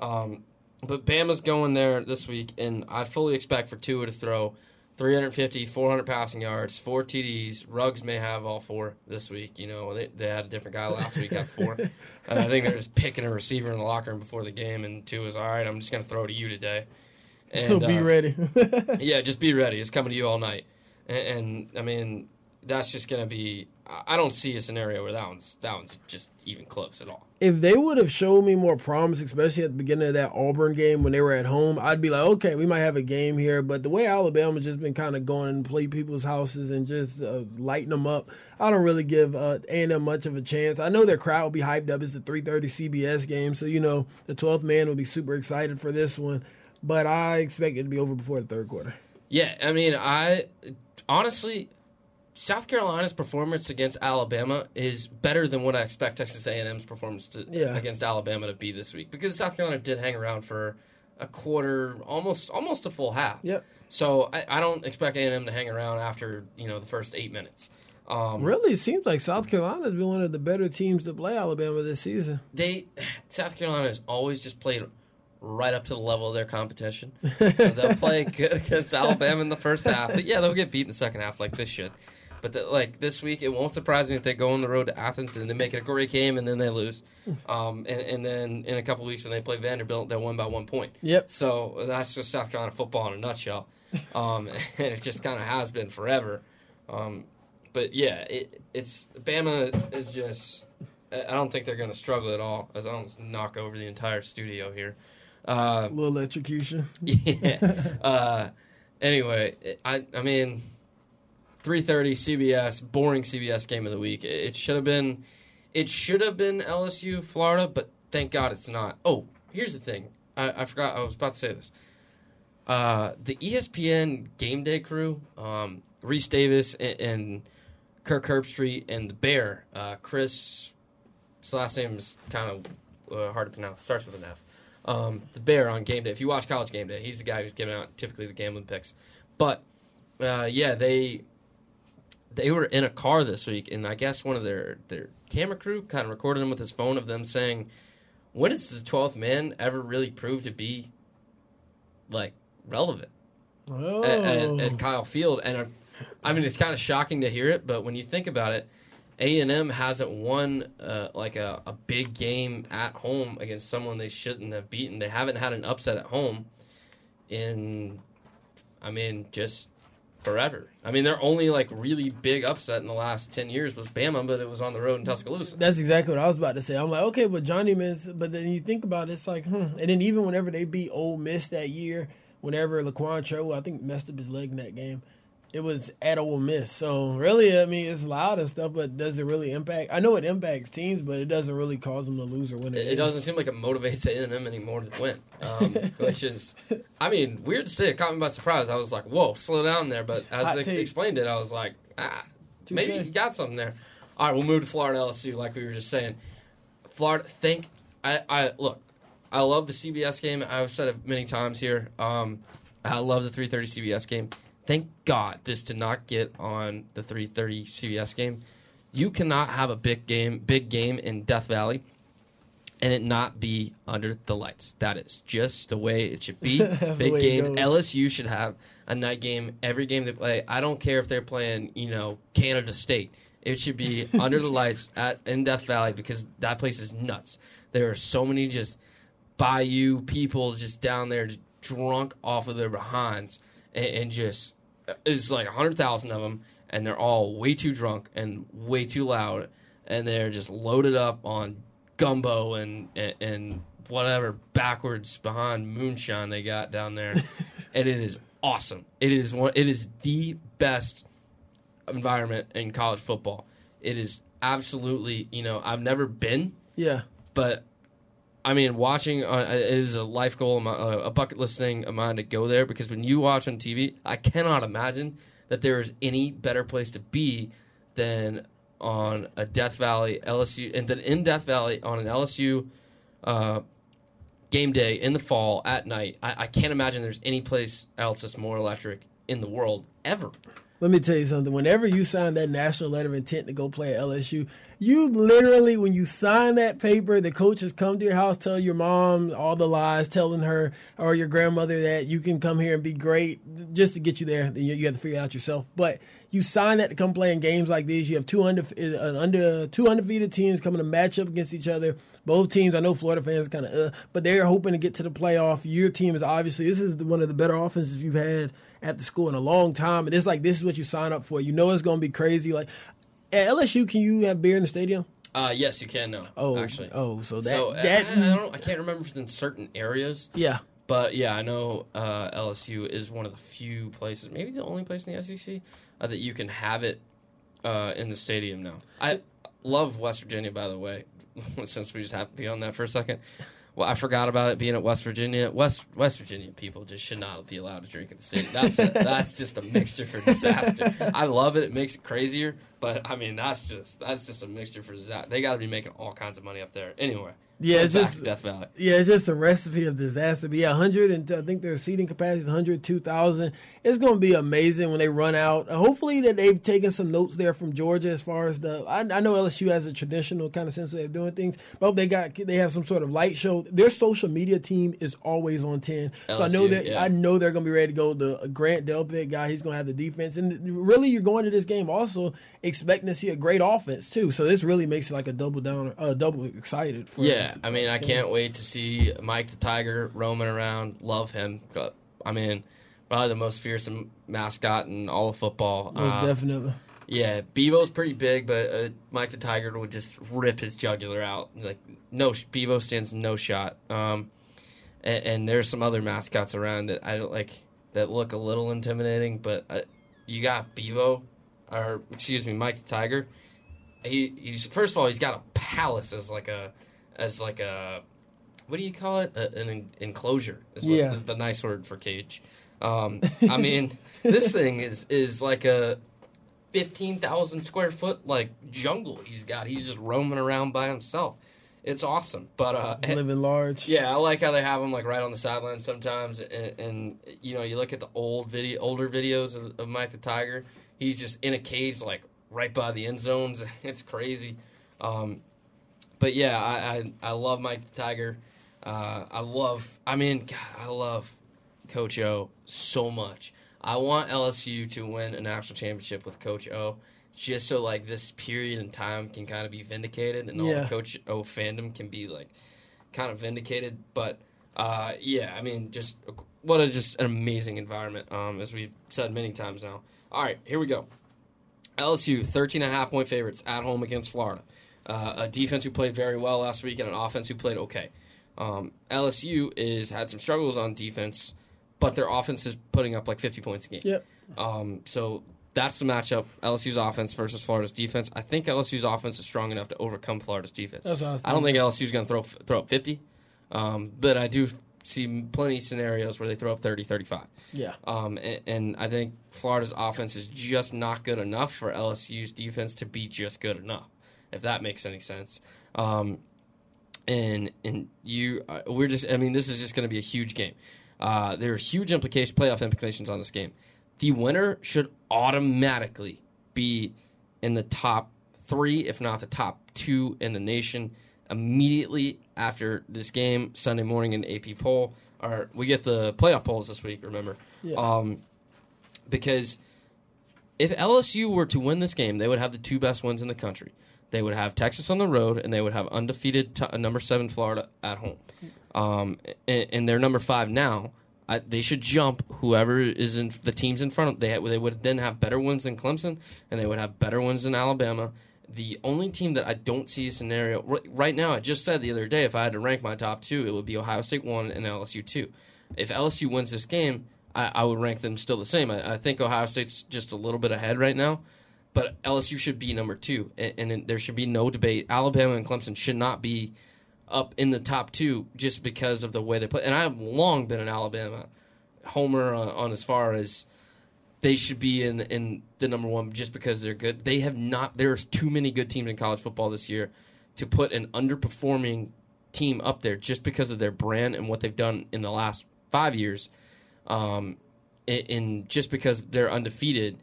Um, but Bama's going there this week, and I fully expect for Tua to throw 350, 400 passing yards, four TDs. Ruggs may have all four this week. You know, they, they had a different guy last week have four. and I think they're just picking a receiver in the locker room before the game, and two is all right. I'm just going to throw to you today. And, Still be uh, ready. yeah, just be ready. It's coming to you all night. And, and I mean, that's just going to be. I don't see a scenario where that one's that one's just even close at all. if they would have showed me more promise, especially at the beginning of that Auburn game when they were at home, I'd be like, okay, we might have a game here. But the way Alabama's just been kind of going and play people's houses and just uh, lighting them up, I don't really give uh, A&M much of a chance. I know their crowd will be hyped up. It's the 3:30 CBS game, so you know the 12th man will be super excited for this one. But I expect it to be over before the third quarter. Yeah, I mean, I honestly, South Carolina's performance against Alabama is better than what I expect Texas A&M's performance to, Yeah. against Alabama to be this week because South Carolina did hang around for a quarter, almost almost a full half. Yep. So I, I don't expect A&M to hang around after you know the first eight minutes. Um, Really, it seems like South Carolina's been one of the better teams to play Alabama this season. they South Carolina has always just played right up to the level of their competition. so they'll play good against Alabama in the first half. But yeah, they'll get beat in the second half like this should. But the, like this week, it won't surprise me if they go on the road to Athens and they make it a great game and then they lose. Um, and, and then in a couple weeks when they play Vanderbilt, they'll win by one point. Yep. So that's just South Carolina football in a nutshell. Um, and it just kind of has been forever. Um, but yeah, it, it's Bama is just. I I don't think they're going to struggle at all. As I almost knock over the entire studio here. Uh, A little electrocution. yeah. Uh, anyway, I I mean, three thirty CBS, boring CBS game of the week. It, it should have been, it should have been LSU Florida, but thank God it's not. Oh, here's the thing. I, I forgot. I was about to say this. Uh, the ESPN game day crew, um, Rece Davis and, and Kirk Herbstreit and the Bear, uh, Chris. His last name is kind of uh, hard to pronounce. Starts with an F. Um, the Bear on game day. If you watch College Game Day, he's the guy who's giving out typically the gambling picks. But uh, yeah, they they were in a car this week, and I guess one of their their camera crew kind of recorded him with his phone of them saying, "When does the twelfth man ever really prove to be like relevant?" Oh. at, at, at Kyle Field, and uh, I mean it's kind of shocking to hear it, but when you think about it, A and M hasn't won uh, like a, a big game at home against someone they shouldn't have beaten. They haven't had an upset at home in, I mean, just forever. I mean, their only like really big upset in the last ten years was Bama, but it was on the road in Tuscaloosa. That's exactly what I was about to say. I'm like, okay, but Johnny Miss, but then you think about it, it's like, hmm. And then even whenever they beat Ole Miss that year, whenever Laquon Treadwell, I think messed up his leg in that game, it was at Ole Miss. So really, I mean, it's loud and stuff, but does it really impact? I know it impacts teams, but it doesn't really cause them to lose or win. It, it doesn't seem like it motivates A and M anymore to win, um, which is, I mean, weird to say. It caught me by surprise. I was like, "Whoa, slow down there!" But as Hot they take. explained it, I was like, "Ah, Touche. maybe you got something there." All right, we'll move to Florida LSU, like we were just saying. Florida, think I, I look. I love the CBS game. I've said it many times here. Um, I love the 3:30 CBS game. Thank God this did not get on the 3:30 CBS game. You cannot have a big game, big game in Death Valley and it not be under the lights. That is just the way it should be. Big games. LSU should have a night game every game they play. I don't care if they're playing, you know, Canada State. It should be under the lights at in Death Valley because that place is nuts. There are so many just Bayou people just down there, just drunk off of their behinds, and, and just it's like a hundred thousand of them, and they're all way too drunk and way too loud, and they're just loaded up on gumbo and and, and whatever backwards behind moonshine they got down there, and it is awesome. It is one. It is the best environment in college football. It is absolutely. You know, I've never been, Yeah. but I mean, watching on it is a life goal, uh, a bucket list thing of mine to go there because when you watch on TV, I cannot imagine that there is any better place to be than on a Death Valley LSU, and then in Death Valley on an LSU uh, game day in the fall at night. I, I can't imagine there's any place else that's more electric in the world ever. Let me tell you something. Whenever you sign that national letter of intent to go play at LSU, you literally, when you sign that paper, the coaches come to your house, tell your mom all the lies, telling her or your grandmother that you can come here and be great just to get you there. You, you have to figure it out yourself. But you sign that to come play in games like these. You have two under, uh, under two undefeated teams coming to match up against each other. Both teams, I know Florida fans kind of, uh, but they're hoping to get to the playoff. Your team is obviously this is one of the better offenses you've had at the school in a long time, and it's like this is what you sign up for. You know it's going to be crazy. Like at LSU, can you have beer in the stadium? Uh, yes, you can now. Oh, actually. oh, so that so that I, I don't. I can't remember if it's in certain areas, yeah. but yeah, I know uh, LSU is one of the few places, maybe the only place in the SEC, uh, that you can have it uh, in the stadium now. I love West Virginia, by the way. Since we just have to be on that for a second. Well, I forgot about it being at West Virginia. West West Virginia people just should not be allowed to drink at the stadium. That's a, that's just a mixture for disaster. I love it; it makes it crazier. But I mean, that's just that's just a mixture for disaster. They got to be making all kinds of money up there. Anyway, Yeah, it's just- Death Valley. Yeah, it's just a recipe of disaster. But yeah, 100 and I think their seating capacity is 102,000. It's going to be amazing when they run out. Hopefully that they've taken some notes there from Georgia as far as the. I, I know LSU has a traditional kind of sense of doing things, but they got they have some sort of light show. Their social media team is always on 10. so I know that yeah. I know they're going to be ready to go. The Grant Delpit guy, he's going to have the defense, and really you're going to this game also expecting to see a great offense too. So this really makes it like a double down, uh, double excited. For Yeah, I mean, I can't wait to see Mike the Tiger roaming around. Love him. I mean, probably the most fearsome mascot in all of football. Most Uh, definitely. yeah, Bevo's pretty big, but uh, Mike the Tiger would just rip his jugular out. Like no, Bevo stands no shot. Um, and, and there's some other mascots around that I don't like that look a little intimidating, but uh, you got Bevo, or excuse me, Mike the Tiger. He he's first of all he's got a palace as like a as like a what do you call it a, an en- enclosure is what Yeah. the, the nice word for cage. Um, I mean this thing is is like a fifteen thousand square foot like jungle he's got. He's just roaming around by himself. It's awesome, but uh, living large. yeah, I like how they have him like right on the sideline sometimes, and, and you know you look at the old video, older videos of, of Mike the Tiger. He's just in a cage like right by the end zones. It's crazy, um, but yeah, I, I I love Mike the Tiger. Uh, I love, I mean, God, I love Coach O so much. I want LSU to win a national championship with Coach O, just so like this period in time can kind of be vindicated, and all Yeah. the Coach O fandom can be like kind of vindicated. But uh, yeah, I mean, just what a just an amazing environment, um, as we've said many times now. All right, here we go. LSU 13 and a half point favorites at home against Florida. Uh, a defense who played very well last week and an offense who played okay. Um, LSU is had some struggles on defense, but their offense is putting up like 50 points a game. Yep. Um, so that's the matchup: LSU's offense versus Florida's defense. I think LSU's offense is strong enough to overcome Florida's defense. That's what I I don't think LSU's going to throw throw up 50, um, but I do see plenty of scenarios where they throw up 30, 35. Yeah. Um, and, and I think Florida's offense is just not good enough for LSU's defense to be just good enough, if that makes any sense. Um, and and you, uh, we're just, I mean, this is just going to be a huge game. Uh, there are huge implications, playoff implications on this game. The winner should automatically be in the top three, if not the top two in the nation, immediately after this game Sunday morning in AP poll. Or we get the playoff polls this week. Remember, Yeah. um, because if LSU were to win this game, they would have the two best wins in the country. They would have Texas on the road, and they would have undefeated t- number seven Florida at home. Um, and, and they're number five now. I, they should jump whoever is in the teams in front of they they would then have better ones than Clemson and they would have better ones than Alabama. The only team that I don't see a scenario right, right now, I just said the other day, if I had to rank my top two, it would be Ohio State one and LSU two. If LSU wins this game, I, I would rank them still the same. I, I, think Ohio State's just a little bit ahead right now, but LSU should be number two, and, and there should be no debate. Alabama and Clemson should not be up in the top two just because of the way they play. And I've long been an Alabama homer on, on, as far as they should be in in the number one just because they're good. They have not. There's too many good teams in college football this year to put an underperforming team up there just because of their brand and what they've done in the last five years. Um, in just because they're undefeated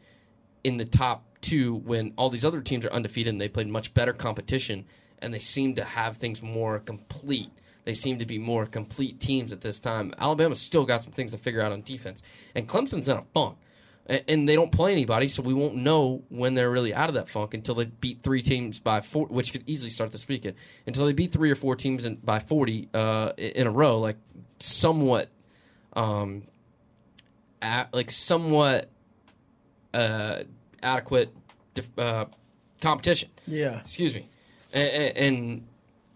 in the top two when all these other teams are undefeated and they played much better competition and they seem to have things more complete. They seem to be more complete teams at this time. Alabama's still got some things to figure out on defense, and Clemson's in a funk, and they don't play anybody, so we won't know when they're really out of that funk until they beat three teams by four, which could easily start this weekend. Until they beat three or four teams in, by forty uh, in a row, like somewhat, um, at, like somewhat uh, adequate uh, competition. Yeah. Excuse me and, and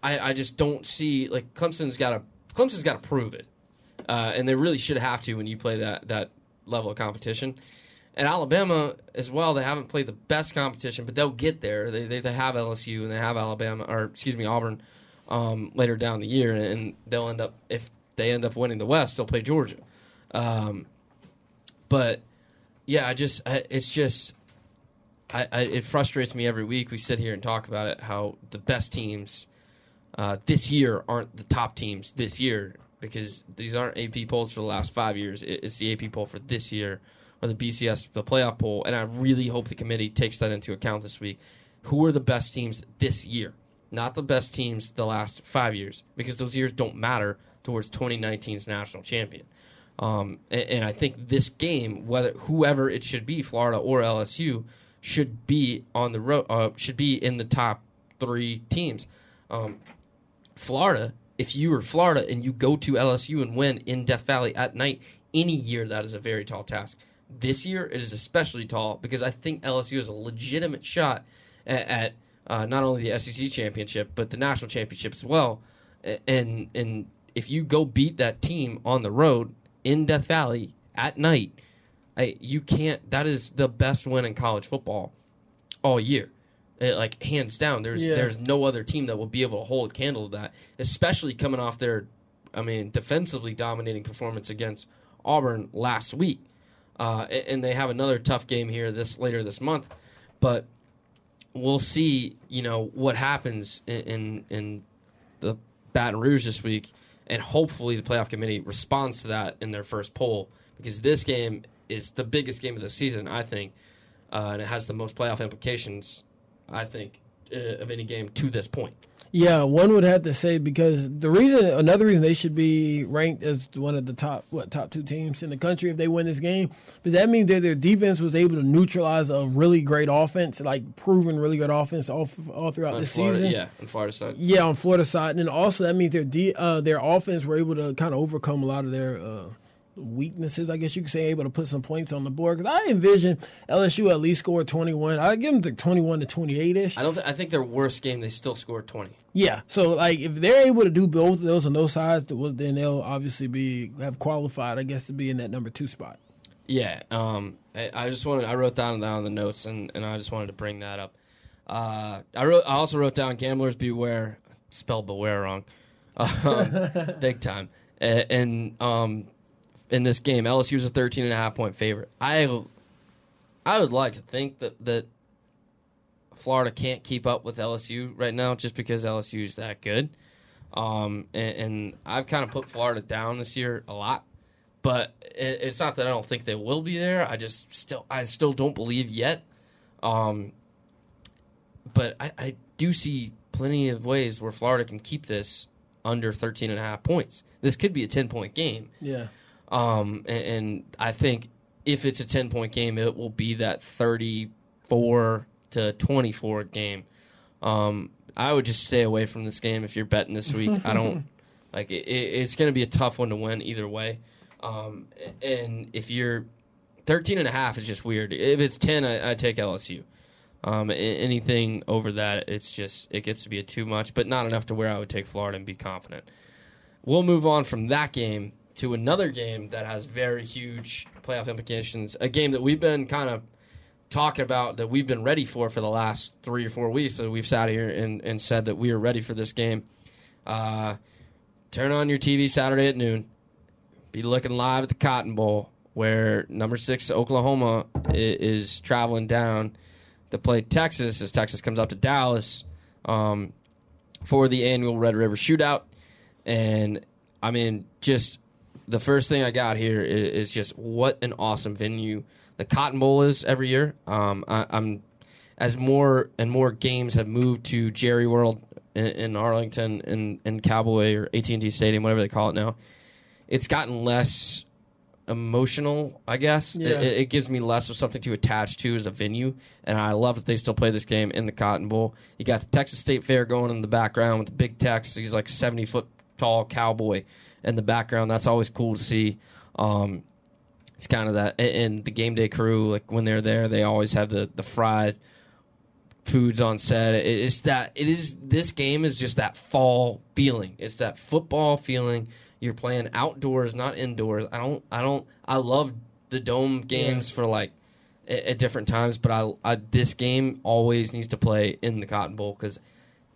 I, I, just don't see like Clemson's got to Clemson's got to prove it, uh, and they really should have to when you play that that level of competition. And Alabama as well, they haven't played the best competition, but they'll get there. They they, they have LSU and they have Alabama or excuse me Auburn um, later down the year, and they'll end up if they end up winning the West, they'll play Georgia. Um, but yeah, I just I, it's just I, I, it frustrates me every week. We sit here and talk about it. How the best teams uh, this year aren't the top teams this year because these aren't AP polls for the last five years. it's the AP poll for this year or the BCS the playoff poll. And I really hope the committee takes that into account this week. Who are the best teams this year? Not the best teams the last five years because those years don't matter towards 2019's national champion. Um, and, and I think this game, whether whoever it should be, Florida or LSU should be on the road, uh, should be in the top three teams. Um, Florida, if you were Florida and you go to LSU and win in Death Valley at night, any year that is a very tall task. This year it is especially tall because I think LSU has a legitimate shot at, at uh, not only the SEC championship but the national championship as well. And and if you go beat that team on the road in Death Valley at night, I, you can't. That is the best win in college football all year. It, like hands down, there's yeah. there's no other team that will be able to hold a candle to that, especially coming off their, I mean, defensively dominating performance against Auburn last week. Uh, and they have another tough game here this later this month, but we'll see. You know what happens in in, in the Baton Rouge this week, and hopefully the playoff committee responds to that in their first poll because this game is the biggest game of the season, I think, uh, and it has the most playoff implications, I think, uh, of any game to this point. Yeah, one would have to say because the reason, another reason they should be ranked as one of the top, what top two teams in the country if they win this game, but that means that their defense was able to neutralize a really great offense, like proven really good offense all, all throughout on the Florida, season. Yeah, on Florida side. Yeah, on Florida side, and then also that means their de- uh, their offense were able to kind of overcome a lot of their. Uh, weaknesses, I guess you could say, able to put some points on the board. Because I envision LSU at least score 21. I give them to 21 to 28 ish. I don't. Th- I think their worst game they still scored 20. Yeah. So like if they're able to do both of those on those sides, then they'll obviously be have qualified, I guess, to be in that number two spot. Yeah. Um. I, I just wanted. I wrote down down the notes, and, and I just wanted to bring that up. Uh. I wrote. I also wrote down gamblers beware. Spelled beware wrong. Um, big time. And, and um in this game. LSU is a 13 and a half point favorite. I I would like to think that that Florida can't keep up with LSU right now just because LSU is that good. Um, and, and, I've kind of put Florida down this year a lot, but it, it's not that I don't think they will be there. I just still I still don't believe yet. Um, but I, I do see plenty of ways where Florida can keep this under 13 and a half points. This could be a 10 point game. Yeah. Um, and, and, I think if it's a 10 point game, it will be that 34 to 24 game. Um, I would just stay away from this game if you're betting this week. I don't like it, it, it's going to be a tough one to win either way. Um, and if you're 13 and a half is just weird. If it's 10, I, I take LSU. Um, anything over that, it's just it gets to be a too much, but not enough to where I would take Florida and be confident. We'll move on from that game to another game that has very huge playoff implications. A game that we've been kind of talking about that we've been ready for for the last three or four weeks. So we've sat here and, and said that we are ready for this game. Uh, turn on your TV Saturday at noon. Be looking live at the Cotton Bowl where number six Oklahoma is, traveling down to play Texas as Texas comes up to Dallas um, for the annual Red River Shootout. And I mean, just the first thing I got here is, is just what an awesome venue the Cotton Bowl is every year. Um, I, am as more and more games have moved to Jerry World in, in Arlington and, and Cowboy or AT and T Stadium, whatever they call it now. It's gotten less emotional, I guess. Yeah. It, it, gives me less of something to attach to as a venue, and I love that they still play this game in the Cotton Bowl. You got the Texas State Fair going in the background with the big Tex. He's like seventy foot tall cowboy in the background. That's always cool to see. Um, it's kind of that, and the game day crew, like when they're there, they always have the the fried foods on set. It's that it is. This game is just that fall feeling. It's that football feeling you're playing outdoors, not indoors. I don't. I don't. I love the dome games yeah. for like at, at, different times, but I, I this game always needs to play in the Cotton Bowl because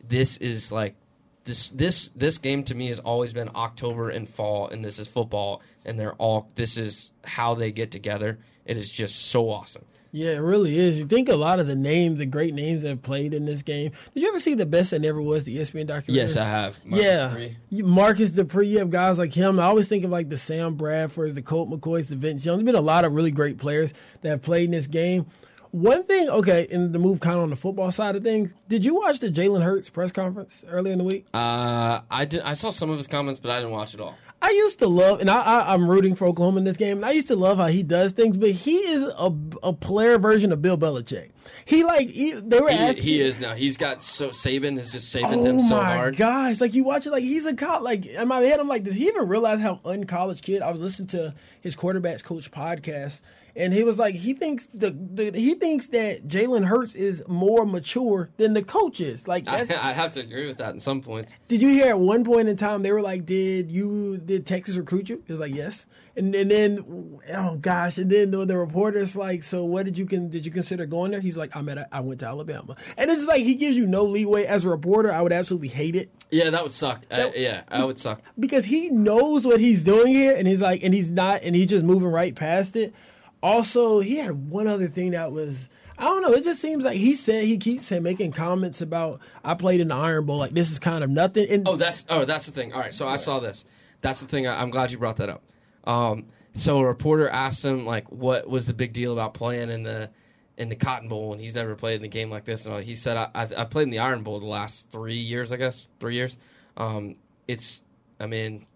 this is like this this this game to me has always been October and fall, and this is football, and they're all this is how they get together. It is just so awesome. Yeah, it really is. You think a lot of the names, the great names that have played in this game. Did you ever see the best that never was the ESPN documentary? Yes, I have. Marcus yeah, Dupree. Marcus Dupree. You have guys like him. I always think of like the Sam Bradfords, the Colt McCoys, the Vince Young. There's been a lot of really great players that have played in this game. One thing, okay, in the move kind of on the football side of things, did you watch the Jalen Hurts press conference earlier in the week? Uh, I did. I saw some of his comments, but I didn't watch it all. I used to love, and I, I, am rooting for Oklahoma in this game. And I used to love how he does things, but he is a, a player version of Bill Belichick. He like he, they were he, asking. He is now. He's got so Saban has just Saban oh him so hard. gosh! Like you watch it, like he's a cop. Like in my head, I'm like, does he even realize how uncollege kid? I was listening to his quarterbacks coach podcast, and he was like, he thinks the, the he thinks that Jalen Hurts is more mature than the coaches. Like I, I have to agree with that in some points. Did you hear at one point in time they were like, "Did you did Texas recruit you?" He was like, "Yes." And and then oh gosh, and then the, the reporters like, "So what did you can did you consider going there?" He's like, "I'm at I went to Alabama," and it's like he gives you no leeway as a reporter. I would absolutely hate it. Yeah, that would suck. That, uh, yeah, that would suck because he knows what he's doing here, and he's like, and he's not, and he's just moving right past it. Also, he had one other thing that was I don't know. It just seems like he said he keeps saying, making comments about I played in the Iron Bowl. Like this is kind of nothing. And oh, that's oh, that's the thing. All right, so I saw this. That's the thing. I, am glad you brought that up. Um, so a reporter asked him like, what was the big deal about playing in the in the Cotton Bowl, and he's never played in the game like this. And he said, I, I, have played in the Iron Bowl the last three years, I guess, three years. Um, it's, I mean,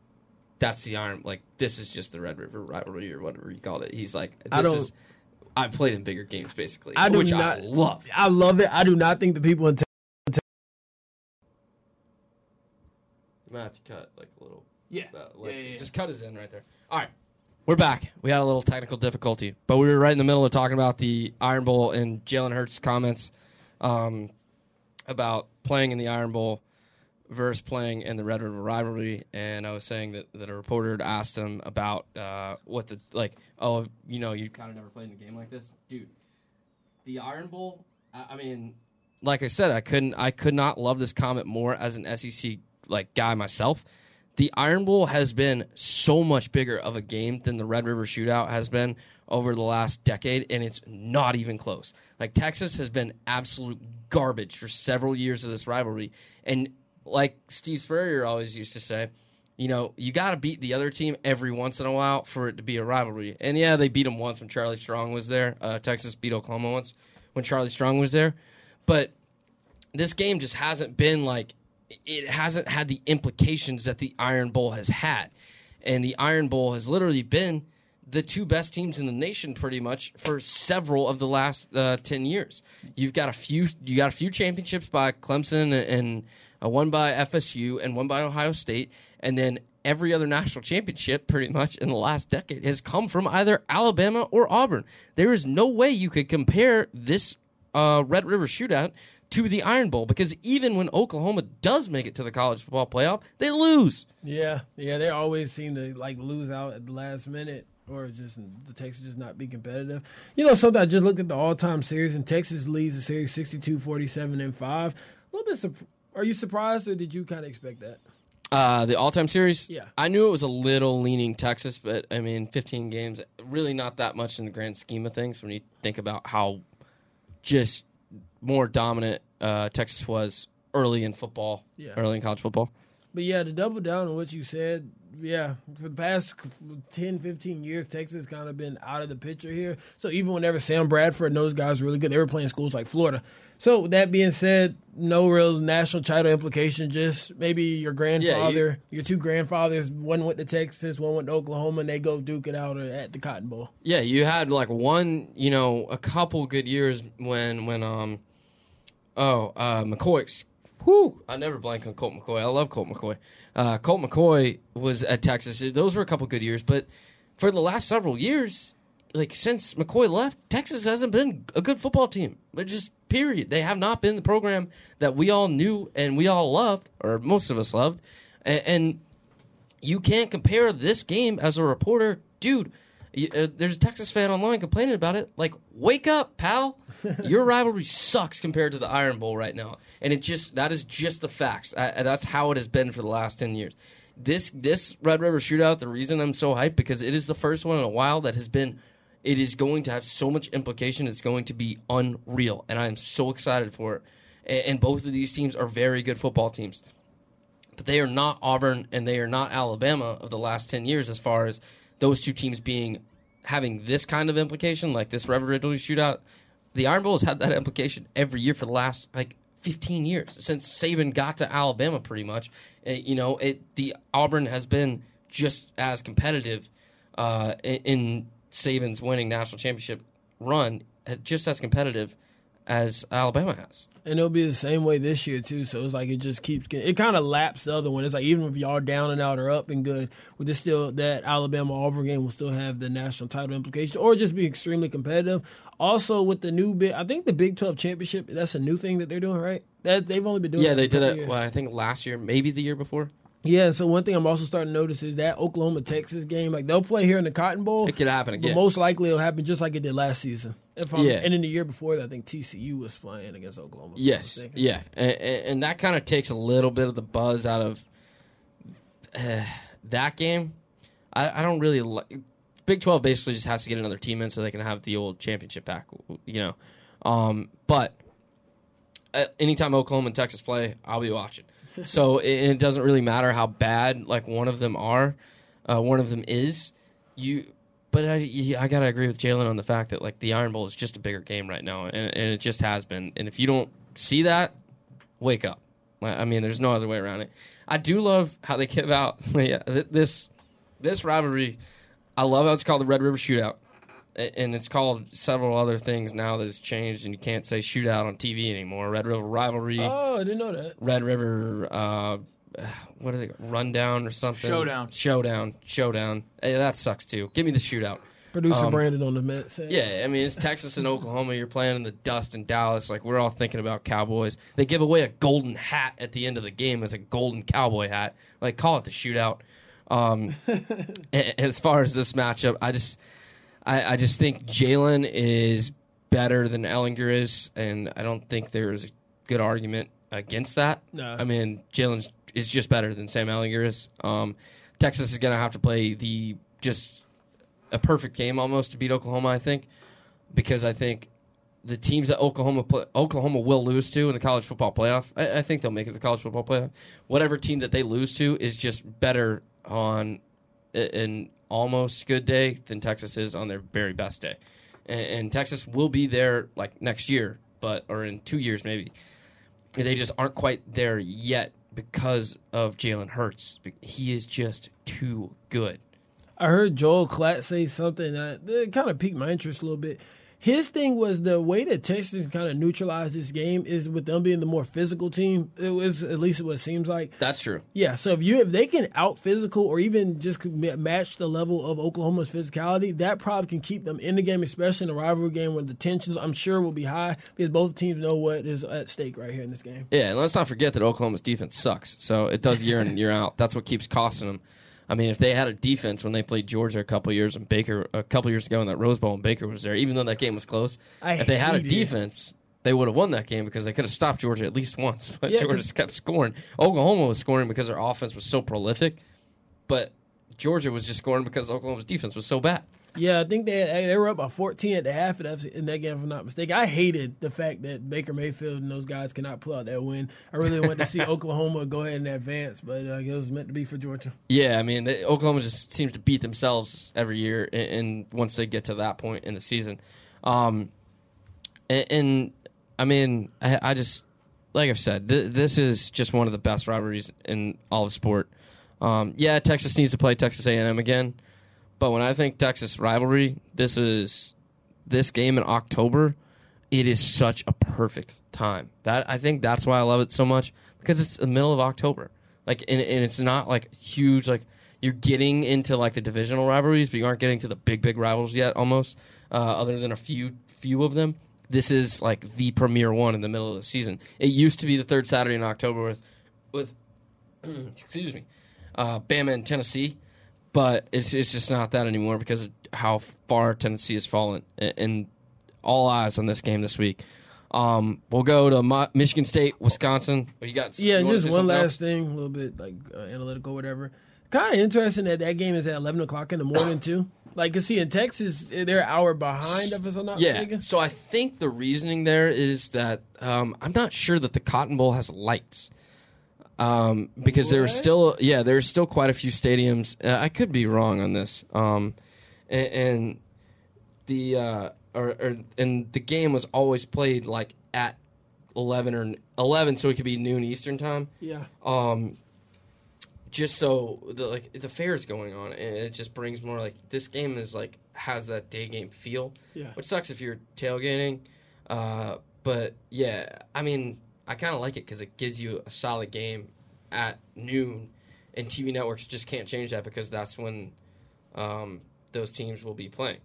that's the Iron. Like this is just the Red River rivalry or whatever you called it. He's like, this I don't. Is, I've played in bigger games, basically, I do which not, I love. I love it. I do not think the people in. You might have to cut like a little. Yeah. Uh, like, yeah, yeah, yeah. Just cut his in right there. All right. We're back. We had a little technical difficulty, but we were right in the middle of talking about the Iron Bowl and Jalen Hurts' comments um, about playing in the Iron Bowl versus playing in the Red River rivalry, and I was saying that, that a reporter had asked him about uh, what the like. Oh, you know, you kind of never played in a game like this, dude. The Iron Bowl. I, I, mean, like I said, I couldn't. I could not love this comment more as an SEC like guy myself. The Iron Bowl has been so much bigger of a game than the Red River Shootout has been over the last decade, and it's not even close. Like Texas has been absolute garbage for several years of this rivalry, and like Steve Spurrier always used to say, you know, you got to beat the other team every once in a while for it to be a rivalry. And yeah, they beat them once when Charlie Strong was there. Uh, Texas beat Oklahoma once when Charlie Strong was there. But this game just hasn't been like, it hasn't had the implications that the Iron Bowl has had. And the Iron Bowl has literally been the two best teams in the nation pretty much for several of the last uh, 10 years. You've got a few you got a few championships by Clemson and one by FSU and one by Ohio State and then every other national championship pretty much in the last decade has come from either Alabama or Auburn. There is no way you could compare this uh, Red River shootout to the Iron Bowl because even when Oklahoma does make it to the college football playoff, they lose. Yeah, yeah, they always seem to like lose out at the last minute or just the Texas just not be competitive. You know, something I just looked at the all-time series and Texas leads the series 62 47 and 5. A little bit su- are you surprised or did you kind of expect that? Uh, the all-time series. Yeah. I knew it was a little leaning Texas, but I mean, 15 games, really not that much in the grand scheme of things when you think about how just more dominant uh, Texas was early in football, Yeah. early in college football. But yeah, to double down on what you said, yeah, for the past 10, 15 years, Texas kind of been out of the picture here. So even whenever Sam Bradford and those guys were really good, they were playing schools like Florida. So that being said, no real national title implication. Just maybe your grandfather, your two grandfathers, one went to Texas, one went to Oklahoma, and they go duke it out at the Cotton Bowl. Yeah, you had like one, you know, a couple good years when when um oh uh McCoy. Whew, I never blank on Colt McCoy. I love Colt McCoy. Uh, Colt McCoy was at Texas. Those were a couple good years, but for the last several years, like since McCoy left, Texas hasn't been a good football team. But just period, they have not been the program that we all knew and we all loved, or most of us loved, and, and you can't compare this game as a reporter, dude. Uh, there's a Texas fan online complaining about it. Like, wake up, pal! Your rivalry sucks compared to the Iron Bowl right now, and it just that is just the facts. I, that's how it has been for the last ten years. This this Red River Shootout. The reason I'm so hyped because it is the first one in a while that has been. It is going to have so much implication. It's going to be unreal, and I am so excited for it. And, and both of these teams are very good football teams but they are not Auburn and they are not Alabama of the last 10 years as far as those two teams being having this kind of implication like this Red River shootout. The Iron Bowl has had that implication every year for the last like 15 years since Saban got to Alabama pretty much. Uh, you know, it the Auburn has been just as competitive uh, in, in Saban's winning national championship run, uh, just as competitive as Alabama has. And it'll be the same way this year too. So it's like it just keeps getting, it kind of laps the other one. It's like even if y'all down and out or up and good, with this still that Alabama Auburn game will still have the national title implication or just be extremely competitive. Also with the new big, I think the Big Twelve championship that's a new thing that they're doing, right? That they've only been doing. Yeah, they did it. Well, I think last year, maybe the year before. Yeah. So one thing I'm also starting to notice is that Oklahoma Texas game, like they'll play here in the Cotton Bowl. It could happen But again. most likely it'll happen just like it did last season. If I'm, Yeah. And in the year before that, I think TCU was playing against Oklahoma. yes, yeah, and, and that kind of takes a little bit of the buzz out of uh, that game. I, I don't really like. Big Twelve basically just has to get another team in so they can have the old championship back. You know, um, but uh, anytime Oklahoma and Texas play, I'll be watching. So it, it doesn't really matter how bad like one of them are, uh, one of them is. You, but I, I gotta agree with Jalen on the fact that like the Iron Bowl is just a bigger game right now, and, and it just has been. And if you don't see that, wake up. I mean, there's no other way around it. I do love how they give out yeah, this this rivalry. I love how it's called the Red River Shootout, and it's called several other things now that it's changed, and you can't say shootout on TV anymore. Red River Rivalry, Oh, I didn't know that. Red River, uh, what are they? Rundown or something? Showdown. Showdown. Showdown. Hey, that sucks too. Give me the shootout. Producer Um, Brendan on the Met said. Yeah, I mean it's Texas and Oklahoma. You're playing in the dust in Dallas. Like we're all thinking about Cowboys. They give away a golden hat at the end of the game It's a golden cowboy hat. Like call it the shootout. Um, a- as far as this matchup, I just, I, I just think Jalen is better than Ehlinger is, and I don't think there's a good argument against that. No. I mean Jalen is just better than Sam Ehlinger is. Um, Texas is going to have to play the just a perfect game almost to beat Oklahoma. I think because I think the teams that Oklahoma play, Oklahoma will lose to in the college football playoff. I, I think they'll make it the college football playoff. Whatever team that they lose to is just better on an almost good day than Texas is on their very best day, and, and Texas will be there like next year, but or in two years maybe. They just aren't quite there yet because of Jalen Hurts. He is just too good. I heard Joel Klatt say something that, that kind of piqued my interest a little bit. His thing was the way that Texas kind of neutralized this game is with them being the more physical team. It was at least what it seems like. That's true. Yeah, so if you if they can out physical or even just match the level of Oklahoma's physicality, that probably can keep them in the game, especially in a rivalry game where the tensions I'm sure will be high because both teams know what is at stake right here in this game. Yeah, and let's not forget that Oklahoma's defense sucks. So it does year in year out. That's what keeps costing them. I mean, if they had a defense when they played Georgia a couple years and Baker a couple years ago in that Rose Bowl and Baker was there, even though that game was close, I if they had a hated it. defense, they would have won that game because they could have stopped Georgia at least once. But Yeah, Georgia just kept scoring. Oklahoma was scoring because their offense was so prolific, but Georgia was just scoring because Oklahoma's defense was so bad. Yeah, I think they they were up by 14 at the half of that, in that game, if I'm not mistaken. I hated the fact that Baker Mayfield and those guys cannot pull out that win. I really wanted to see Oklahoma go ahead and advance, but uh, it was meant to be for Georgia. Yeah, I mean, they, Oklahoma just seems to beat themselves every year, and, and once they get to that point in the season, um, and, and I mean, I, I just like I've said, th- this is just one of the best rivalries in all of sport. Um, yeah, Texas needs to play Texas A&M again, but when I think Texas rivalry, this is this game in October. It is such a perfect time. That I think that's why I love it so much because it's the middle of October. Like, and, and it's not like huge. Like you're getting into like the divisional rivalries, but you aren't getting to the big big rivals yet. Almost, uh, other than a few few of them. This is like the premier one in the middle of the season. It used to be the third Saturday in October with with excuse me, uh, Bama and Tennessee, but it's it's just not that anymore because of how far Tennessee has fallen. And all eyes on this game this week. Um, we'll go to Mi- Michigan State, Wisconsin. What you got? Yeah, you just one last else? thing, a little bit like uh, analytical, whatever. Kind of interesting that that game is at 11 o'clock in the morning, too. Like, you see, in Texas, they're an hour behind, if I'm not Yeah. mistaken. So I think the reasoning there is that um, I'm not sure that the Cotton Bowl has lights. Um, because there's What? still yeah there there's still quite a few stadiums. Uh, I could be wrong on this. Um, and, and the uh, or, or and the game was always played like at eleven or eleven, so it could be noon Eastern time. Yeah. Um, just so the like the fair is going on, and it just brings more like this game is like has that day game feel Yeah. which sucks if you're tailgating. Uh, but yeah, I mean, I kind of like it because it gives you a solid game at noon, and TV networks just can't change that because that's when um, those teams will be playing.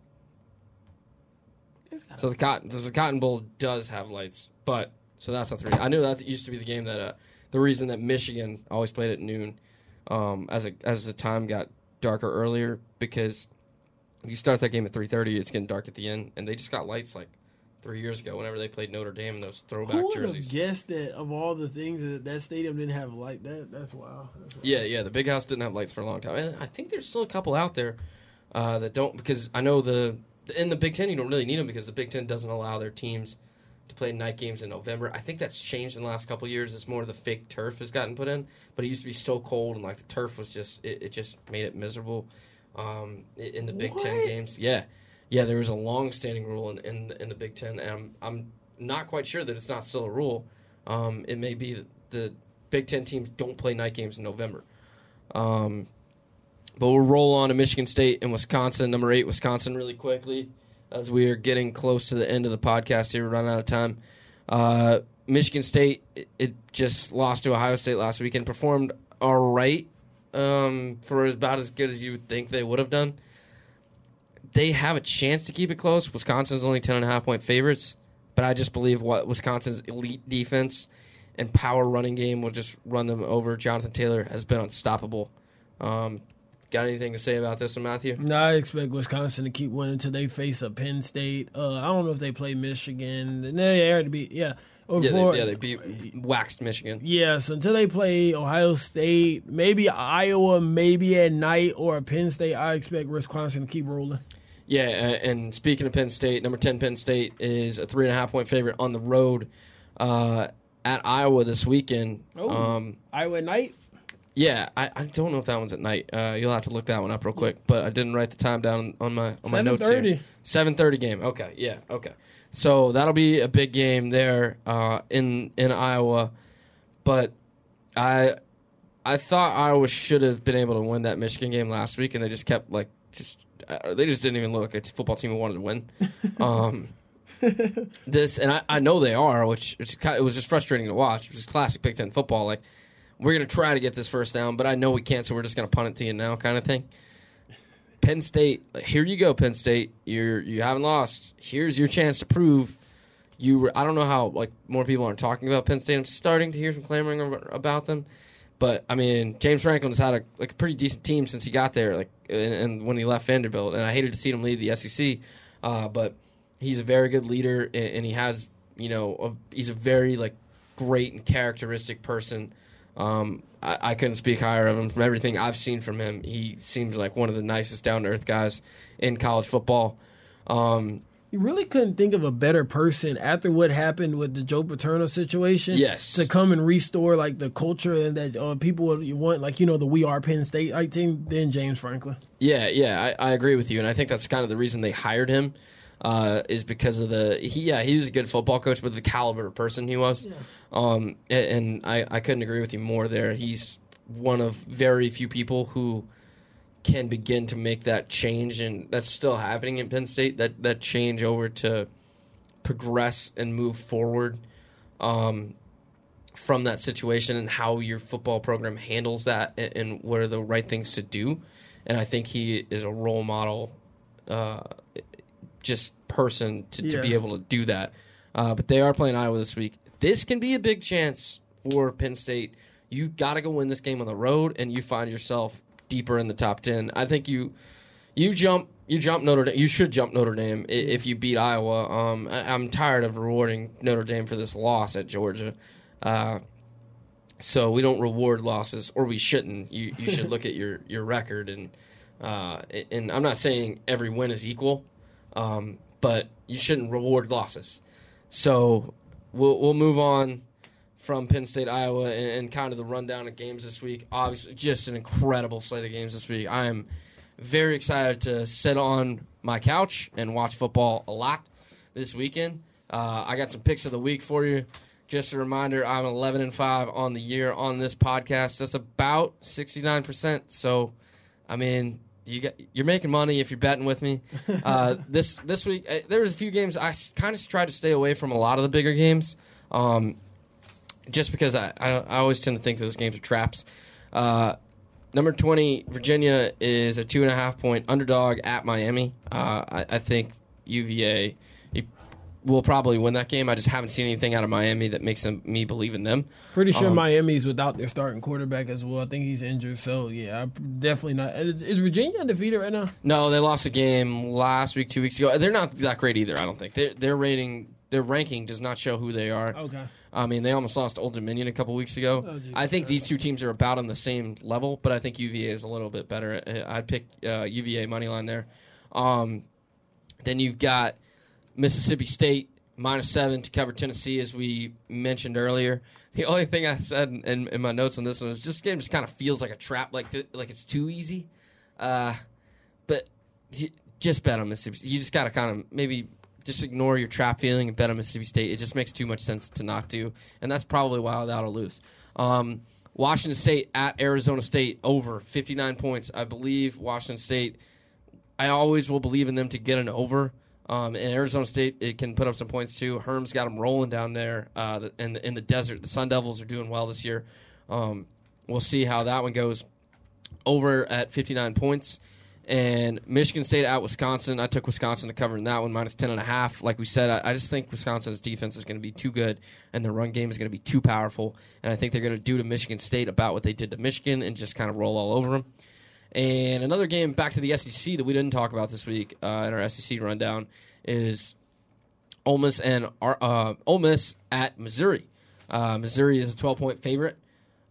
So the cotton, the Cotton Bowl does have lights, but so that's a three. I knew that used to be the game that uh, the reason that Michigan always played at noon, um, as a, as the time got darker earlier because if you start that game at three thirty, it's getting dark at the end, and they just got lights like three years ago whenever they played Notre Dame in those throwback Who would have jerseys. guessed that of all the things that that stadium didn't have like that? That's wild. That's wild. Yeah, yeah, the big house didn't have lights for a long time, and I think there's still a couple out there uh, that don't because I know the in the Big Ten you don't really need them because the Big Ten doesn't allow their teams to play night games in November. I think that's changed in the last couple of years. It's more the fake turf has gotten put in, but it used to be so cold and like the turf was just it, it just made it miserable um, in the Big Ten games. Yeah, yeah, there was a long-standing rule in in the, in the Big Ten, and I'm I'm not quite sure that it's not still a rule. Um, it may be that the Big Ten teams don't play night games in November. Um, but we'll roll on to Michigan State and Wisconsin, number eight, Wisconsin, really quickly, as we are getting close to the end of the podcast here. We're running out of time. Uh, Michigan State, it, it just lost to Ohio State last weekend, performed all right um, for about as good as you would think they would have done. They have a chance to keep it close. Wisconsin's only 10.5 point favorites, but I just believe what Wisconsin's elite defense and power running game will just run them over. Jonathan Taylor has been unstoppable. Um, got anything to say about this one, Matthew? No, I expect Wisconsin to keep winning until they face a Penn State. Uh, I don't know if they play Michigan. They beat. Yeah, or Yeah, for- they, yeah, they beat waxed Michigan. Yes, until they play Ohio State, maybe Iowa, maybe at night, or Penn State. I expect Wisconsin to keep rolling. Yeah, uh, and speaking of Penn State, number ten Penn State is a three and a half point favorite on the road uh, at Iowa this weekend. Oh. Um, Iowa night. yeah, I, I don't know if that one's at night. Uh, you'll have to look that one up real quick. But I didn't write the time down on my on my notes here. 7:30. Game. Okay, yeah, okay. So that'll be a big game there uh, in in Iowa. But I I thought Iowa should have been able to win that Michigan game last week, and they just kept like just they just didn't even look. It's a football team who wanted to win. Um, this and I, I know they are, which, kind of, it was just frustrating to watch. Which is classic Big Ten football. Like we're gonna try to get this first down, but I know we can't, so we're just gonna punt it to you now, kind of thing. Penn State, here you go, Penn State. You're you haven't lost. Here's your chance to prove you. Were, I don't know how like more people aren't talking about Penn State. I'm starting to hear some clamoring about them, but I mean James Franklin's had a like a pretty decent team since he got there, like and, and when he left Vanderbilt, and I hated to see him leave the SEC, uh, but he's a very good leader, and, and he has you know a, he's a very like great and characteristic person. Um, I, I, couldn't speak higher of him from everything I've seen from him. He seems like one of the nicest down to earth guys in college football. Um, you really couldn't think of a better person after what happened with the Joe Paterno situation. Yes, to come and restore like the culture and that uh, people would want, like you know, the We Are Penn State I think than James Franklin. Yeah, yeah, I, I agree with you, and I think that's kind of the reason they hired him uh, is because of the he yeah he was a good football coach, but the caliber of person he was. Yeah. Um, and I I couldn't agree with you more there. He's one of very few people who can begin to make that change, and that's still happening in Penn State. That that change over to progress and move forward. Um, from that situation and how your football program handles that and, and, what are the right things to do. And I think he is a role model uh, just person to, yeah. to be able to do that. Uh, but they are playing Iowa this week. This can be a big chance for Penn State. You got to go win this game on the road, and you find yourself deeper in the top ten. I think you you jump you jump Notre Dame. You should jump Notre Dame if you beat Iowa. Um, I, am tired of rewarding Notre Dame for this loss at Georgia. Uh, so we don't reward losses, or we shouldn't. You you should look at your your record and uh, and I'm not saying every win is equal, um, but you shouldn't reward losses. So we'll we'll move on from Penn State, Iowa, and, and, kind of the rundown of games this week. Obviously, just an incredible slate of games this week. I am very excited to sit on my couch and watch football a lot this weekend. Uh, I got some picks of the week for you. Just a reminder, I'm 11 and five on the year on this podcast. That's about 69 percent. So, I mean, you got you're making money if you're betting with me. Uh, this this week uh, there was a few games I kind of tried to stay away from a lot of the bigger games, um, just because I, I, I always tend to think those games are traps. Uh, number twenty Virginia is a two and a half point underdog at Miami. Uh, I, I think UVA will probably win that game. I just haven't seen anything out of Miami that makes them, me believe in them. Pretty sure um, Miami's without their starting quarterback as well. I think he's injured. So yeah, definitely not. Is Virginia undefeated right now? No, they lost a game last week, two weeks ago. They're not that great either. I don't think their their rating, their ranking does not show who they are. Okay. I mean, they almost lost Old Dominion a couple weeks ago. Oh, I think these two teams are about on the same level, but I think UVA is a little bit better. I'd pick uh, UVA money line there. Um, then you've got Mississippi State minus seven to cover Tennessee, as we mentioned earlier. The only thing I said in, in my notes on this one is this game just kind of feels like a trap, like like it's too easy. Uh, but just bet on Mississippi. You just got to kind of maybe just ignore your trap feeling and bet on Mississippi State. It just makes too much sense to not do, and that's probably why that'll lose. Um, Washington State at Arizona State over 59 points. I believe Washington State. I always will believe in them to get an over. Um, and Arizona State, it can put up some points too. Herm's got them rolling down there uh, in the in the desert. The Sun Devils are doing well this year. Um, we'll see how that one goes. Over at 59 points. And Michigan State at Wisconsin. I took Wisconsin to cover in that one, minus 10.5. Like we said, I, I just think Wisconsin's defense is going to be too good, and their run game is going to be too powerful. And I think they're going to do to Michigan State about what they did to Michigan and just kind of roll all over them. And another game back to the SEC that we didn't talk about this week uh, in our SEC rundown is Ole Miss and uh, Ole Miss at Missouri. Uh, Missouri is a 12 point favorite.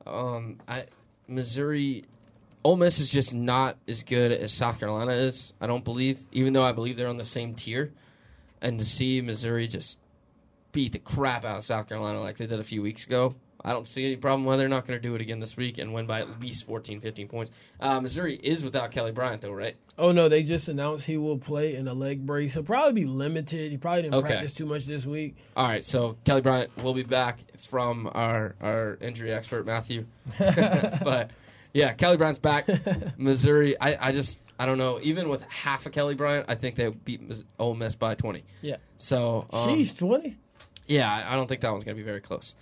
Um, I, Missouri, Ole Miss is just not as good as South Carolina is. I don't believe, even though I believe they're on the same tier. And to see Missouri just beat the crap out of South Carolina like they did a few weeks ago, I don't see any problem why they're not going to do it again this week and win by at least 14, 15 points. Uh, Missouri is without Kelly Bryant, though, right? Oh, no. They just announced he will play in a leg brace. He'll probably be limited. He probably didn't okay. practice too much this week. All right. So Kelly Bryant will be back from our, our injury expert, Matthew. but, yeah, Kelly Bryant's back. Missouri, I, I just. I don't know. Even with half of Kelly Bryant, I think they beat Miss- Ole Miss by 20. Yeah. So um, She's twenty. yeah, I I don't think that one's going to be very close.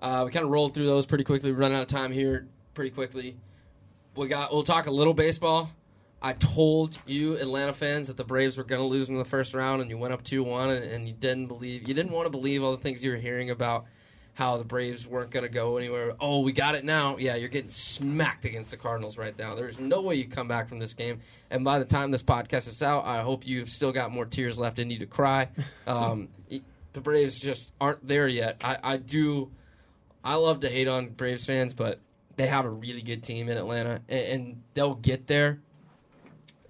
Uh, we kind of rolled through those pretty quickly. We run out of time here pretty quickly. We got. We'll talk a little baseball. I told you Atlanta fans that the Braves were going to lose in the first round, and you went up two one, and, and you didn't believe. You didn't want to believe all the things you were hearing about how the Braves weren't going to go anywhere. Oh, we got it now. Yeah, you're getting smacked against the Cardinals right now. There's no way you come back from this game. And by the time this podcast is out, I hope you've still got more tears left in you to cry. Um, the Braves just aren't there yet. I, I do. I love to hate on Braves fans, but they have a really good team in Atlanta, and, and they'll get there.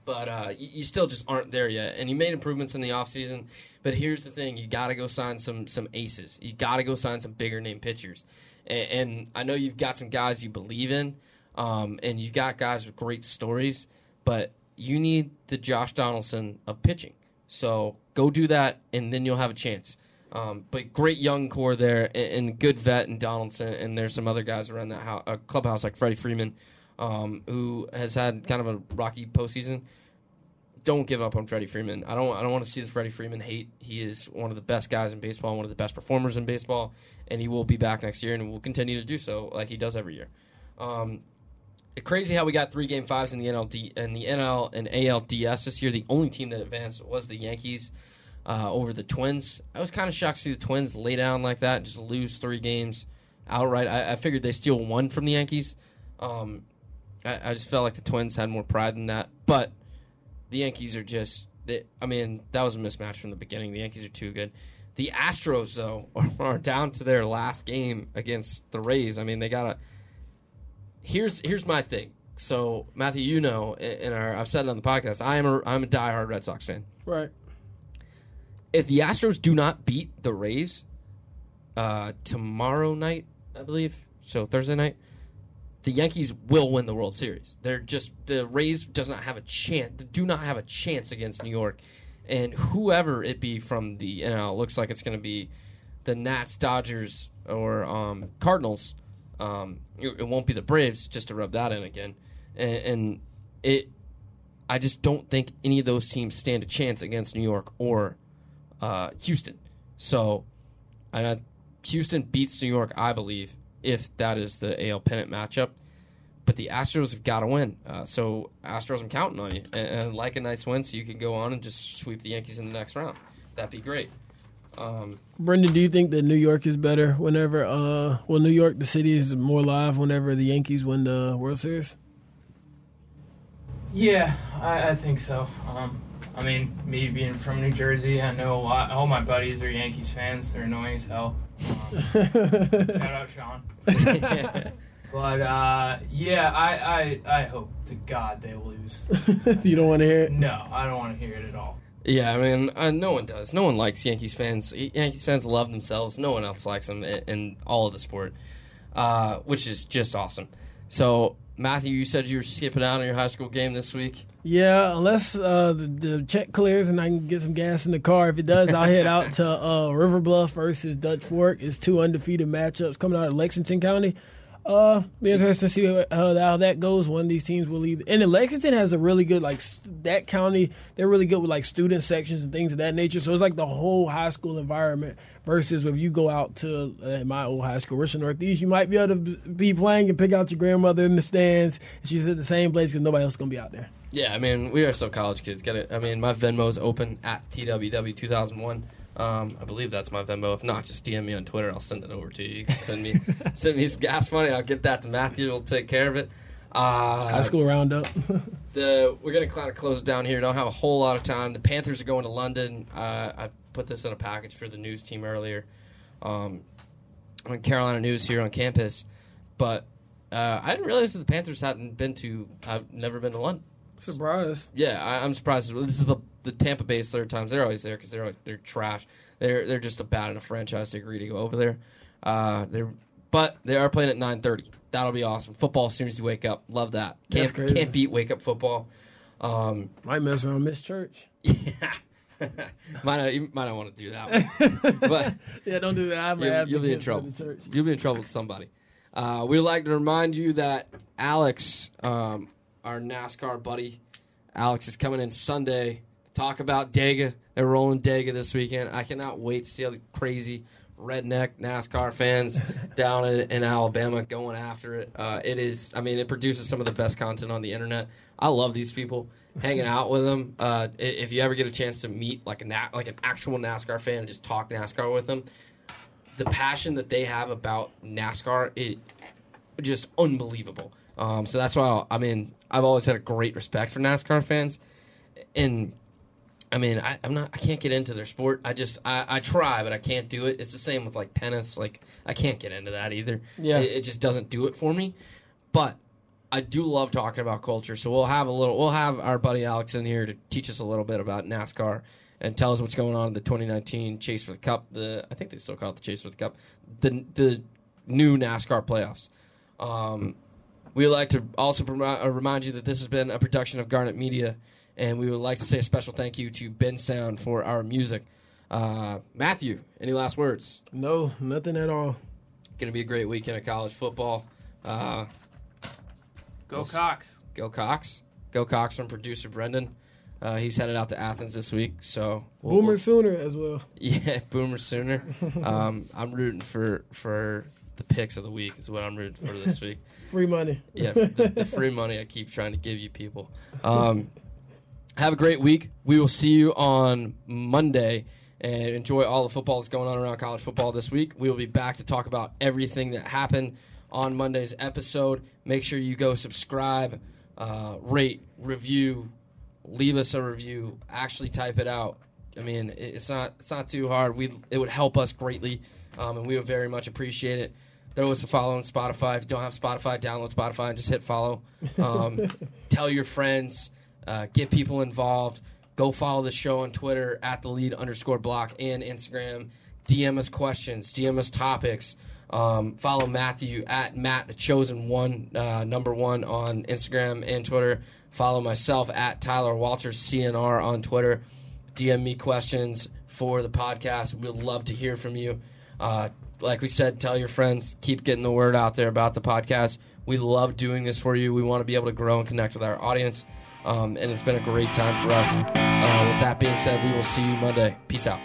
But uh, you, you still just aren't there yet. And you made improvements in the offseason. But here's the thing: you got to go sign some some aces. You got to go sign some bigger name pitchers. And, and I know you've got some guys you believe in, um, and you've got guys with great stories. But you need the Josh Donaldson of pitching. So go do that, and then you'll have a chance. Um, but great young core there, and, and good vet in Donaldson, and there's some other guys around that house, uh, clubhouse like Freddie Freeman, um, who has had kind of a rocky postseason. Don't give up on Freddie Freeman. I don't. I don't want to see the Freddie Freeman hate. He is one of the best guys in baseball, one of the best performers in baseball, and he will be back next year, and will continue to do so like he does every year. Um, crazy how we got three game fives in the NLD and the NL and ALDS this year. The only team that advanced was the Yankees uh, over the Twins. I was kind of shocked to see the Twins lay down like that, just lose three games outright. I, I figured they steal one from the Yankees. Um, I, I just felt like the Twins had more pride than that, but the Yankees are just. They, I mean, that was a mismatch from the beginning. The Yankees are too good. The Astros, though, are down to their last game against the Rays. I mean, they got to here's here's my thing. So Matthew, you know, in our I've said it on the podcast. I am a I'm a diehard Red Sox fan. Right. If the Astros do not beat the Rays uh, tomorrow night, I believe, so Thursday night, the Yankees will win the World Series. They're just the Rays does not have a chance. Do not have a chance against New York, and whoever it be from the NL looks like it's going to be the Nats, Dodgers, or um, Cardinals. Um, it, it won't be the Braves, just to rub that in again, and, and it. I just don't think any of those teams stand a chance against New York or uh, Houston. So, uh, Houston beats New York, I believe, if that is the AL pennant matchup. But the Astros have got to win. Uh, so, Astros, I'm counting on you. And, and like a nice win so you can go on and just sweep the Yankees in the next round. That'd be great. Um, Brendan, do you think that New York is better whenever? Uh, well, New York, the city is more live whenever the Yankees win the World Series. Yeah, I, I think so. Um, I mean, me being from New Jersey, I know a lot. All my buddies are Yankees fans. They're annoying as hell. Um, shout out Sean. But uh, yeah, I, I I hope to God they lose. you don't want to hear it. No, I don't want to hear it at all. Yeah, I mean, uh, no one does. No one likes Yankees fans. Yankees fans love themselves. No one else likes them in, in all of the sport, uh, which is just awesome. So, Matthew, you said you were skipping out on your high school game this week. Yeah, unless uh, the, the check clears and I can get some gas in the car. If it does, I'll head out to uh, River Bluff versus Dutch Fork. It's two undefeated matchups coming out of Lexington County. Uh, be interesting to see how, how that goes. One of these teams will either. And Lexington has a really good like that county. They're really good with like student sections and things of that nature. So it's like the whole high school environment. Versus if you go out to uh, my old high school, Richland Northeast, you might be able to be playing and pick out your grandmother in the stands. And she's at the same place because nobody else is gonna be out there. Yeah, I mean, we are still college kids. Get it? I mean, my Venmo is open at TWW2001. Um, I believe that's my Venmo. If not, just DM me on Twitter. I'll send it over to you. You can send me send me some gas money. I'll get that to Matthew. He'll take care of it. Uh, High school roundup. the we're gonna kind of close it down here. Don't have a whole lot of time. The Panthers are going to London. Uh, I put this in a package for the news team earlier. Um, on Carolina News here on campus, but uh, I didn't realize that the Panthers hadn't been to. I've never been to London. Surprise. Yeah, I, I'm surprised. This is the the Tampa Bay's third times. They're always there because they're they're trash. They're they're just a bad enough franchise to agree to go over there. Uh, they're but they are playing at 9:30. That'll be awesome. Football as soon as you wake up. Love that. Can't can't beat wake up football. Um, Might mess around Miss Church. yeah. might not, you might not want to do that one, but Yeah, don't do that. I'm you'll, you'll be in trouble. You'll be in trouble with somebody. Uh, we'd like to remind you that Alex, um, our NASCAR buddy, Alex is coming in Sunday talk about Dega. They're rolling Dega this weekend. I cannot wait to see how the crazy redneck NASCAR fans down in, in, Alabama going after it. Uh, it is, I mean, it produces some of the best content on the internet. I love these people. Hanging out with them. Uh, if you ever get a chance to meet like a na- like an actual NASCAR fan and just talk NASCAR with them, the passion that they have about NASCAR is just unbelievable. Um, so that's why I mean I've always had a great respect for NASCAR fans, and I mean I, am not I can't get into their sport. I just I, I, try, but I can't do it. It's the same with like tennis. Like I can't get into that either. Yeah, it, it just doesn't do it for me. But I do love talking about culture. So we'll have a little. We'll have our buddy Alex in here to teach us a little bit about NASCAR and tell us what's going on in the 2019 Chase for the Cup. The I think they still call it the Chase for the Cup. The the new NASCAR playoffs. Um, we like to also uh, remind you that this has been a production of Garnet Media, and we would like to say a special thank you to Bensound for our music. Uh, Matthew, any last words? No, nothing at all. Going to be a great weekend of college football. Uh, go we'll Cox. Go Cox. Go Cox from producer Brendan. Uh, he's headed out to Athens this week, so we'll, Boomer we'll, Sooner as well. Yeah, Boomer Sooner. um, I'm rooting for for the picks of the week is what I'm rooting for this week. free money. Yeah, the, the, free money I keep trying to give you people. Um, have a great week. We will see you on Monday and enjoy all the football that's going on around college football this week. We will be back to talk about everything that happened on Monday's episode. Make sure you go subscribe, uh, rate, review, leave us a review. Actually, type it out. I mean, it's not it's not too hard. We it would help us greatly, um, and we would very much appreciate it. Throw us a follow on Spotify. If you don't have Spotify, download Spotify and just hit follow. Um, tell your friends. Uh, get people involved. Go follow the show on Twitter at the lead underscore block and Instagram. DM us questions. DM us topics. Um, follow Matthew at Matt the Chosen One, uh, number one on Instagram and Twitter. Follow myself at Tyler Walters CNR on Twitter. DM me questions for the podcast. We'd love to hear from you. Uh, like we said, tell your friends, keep getting the word out there about the podcast. We love doing this for you. We want to be able to grow and connect with our audience. Um, and it's been a great time for us. Uh, with that being said, we will see you Monday. Peace out.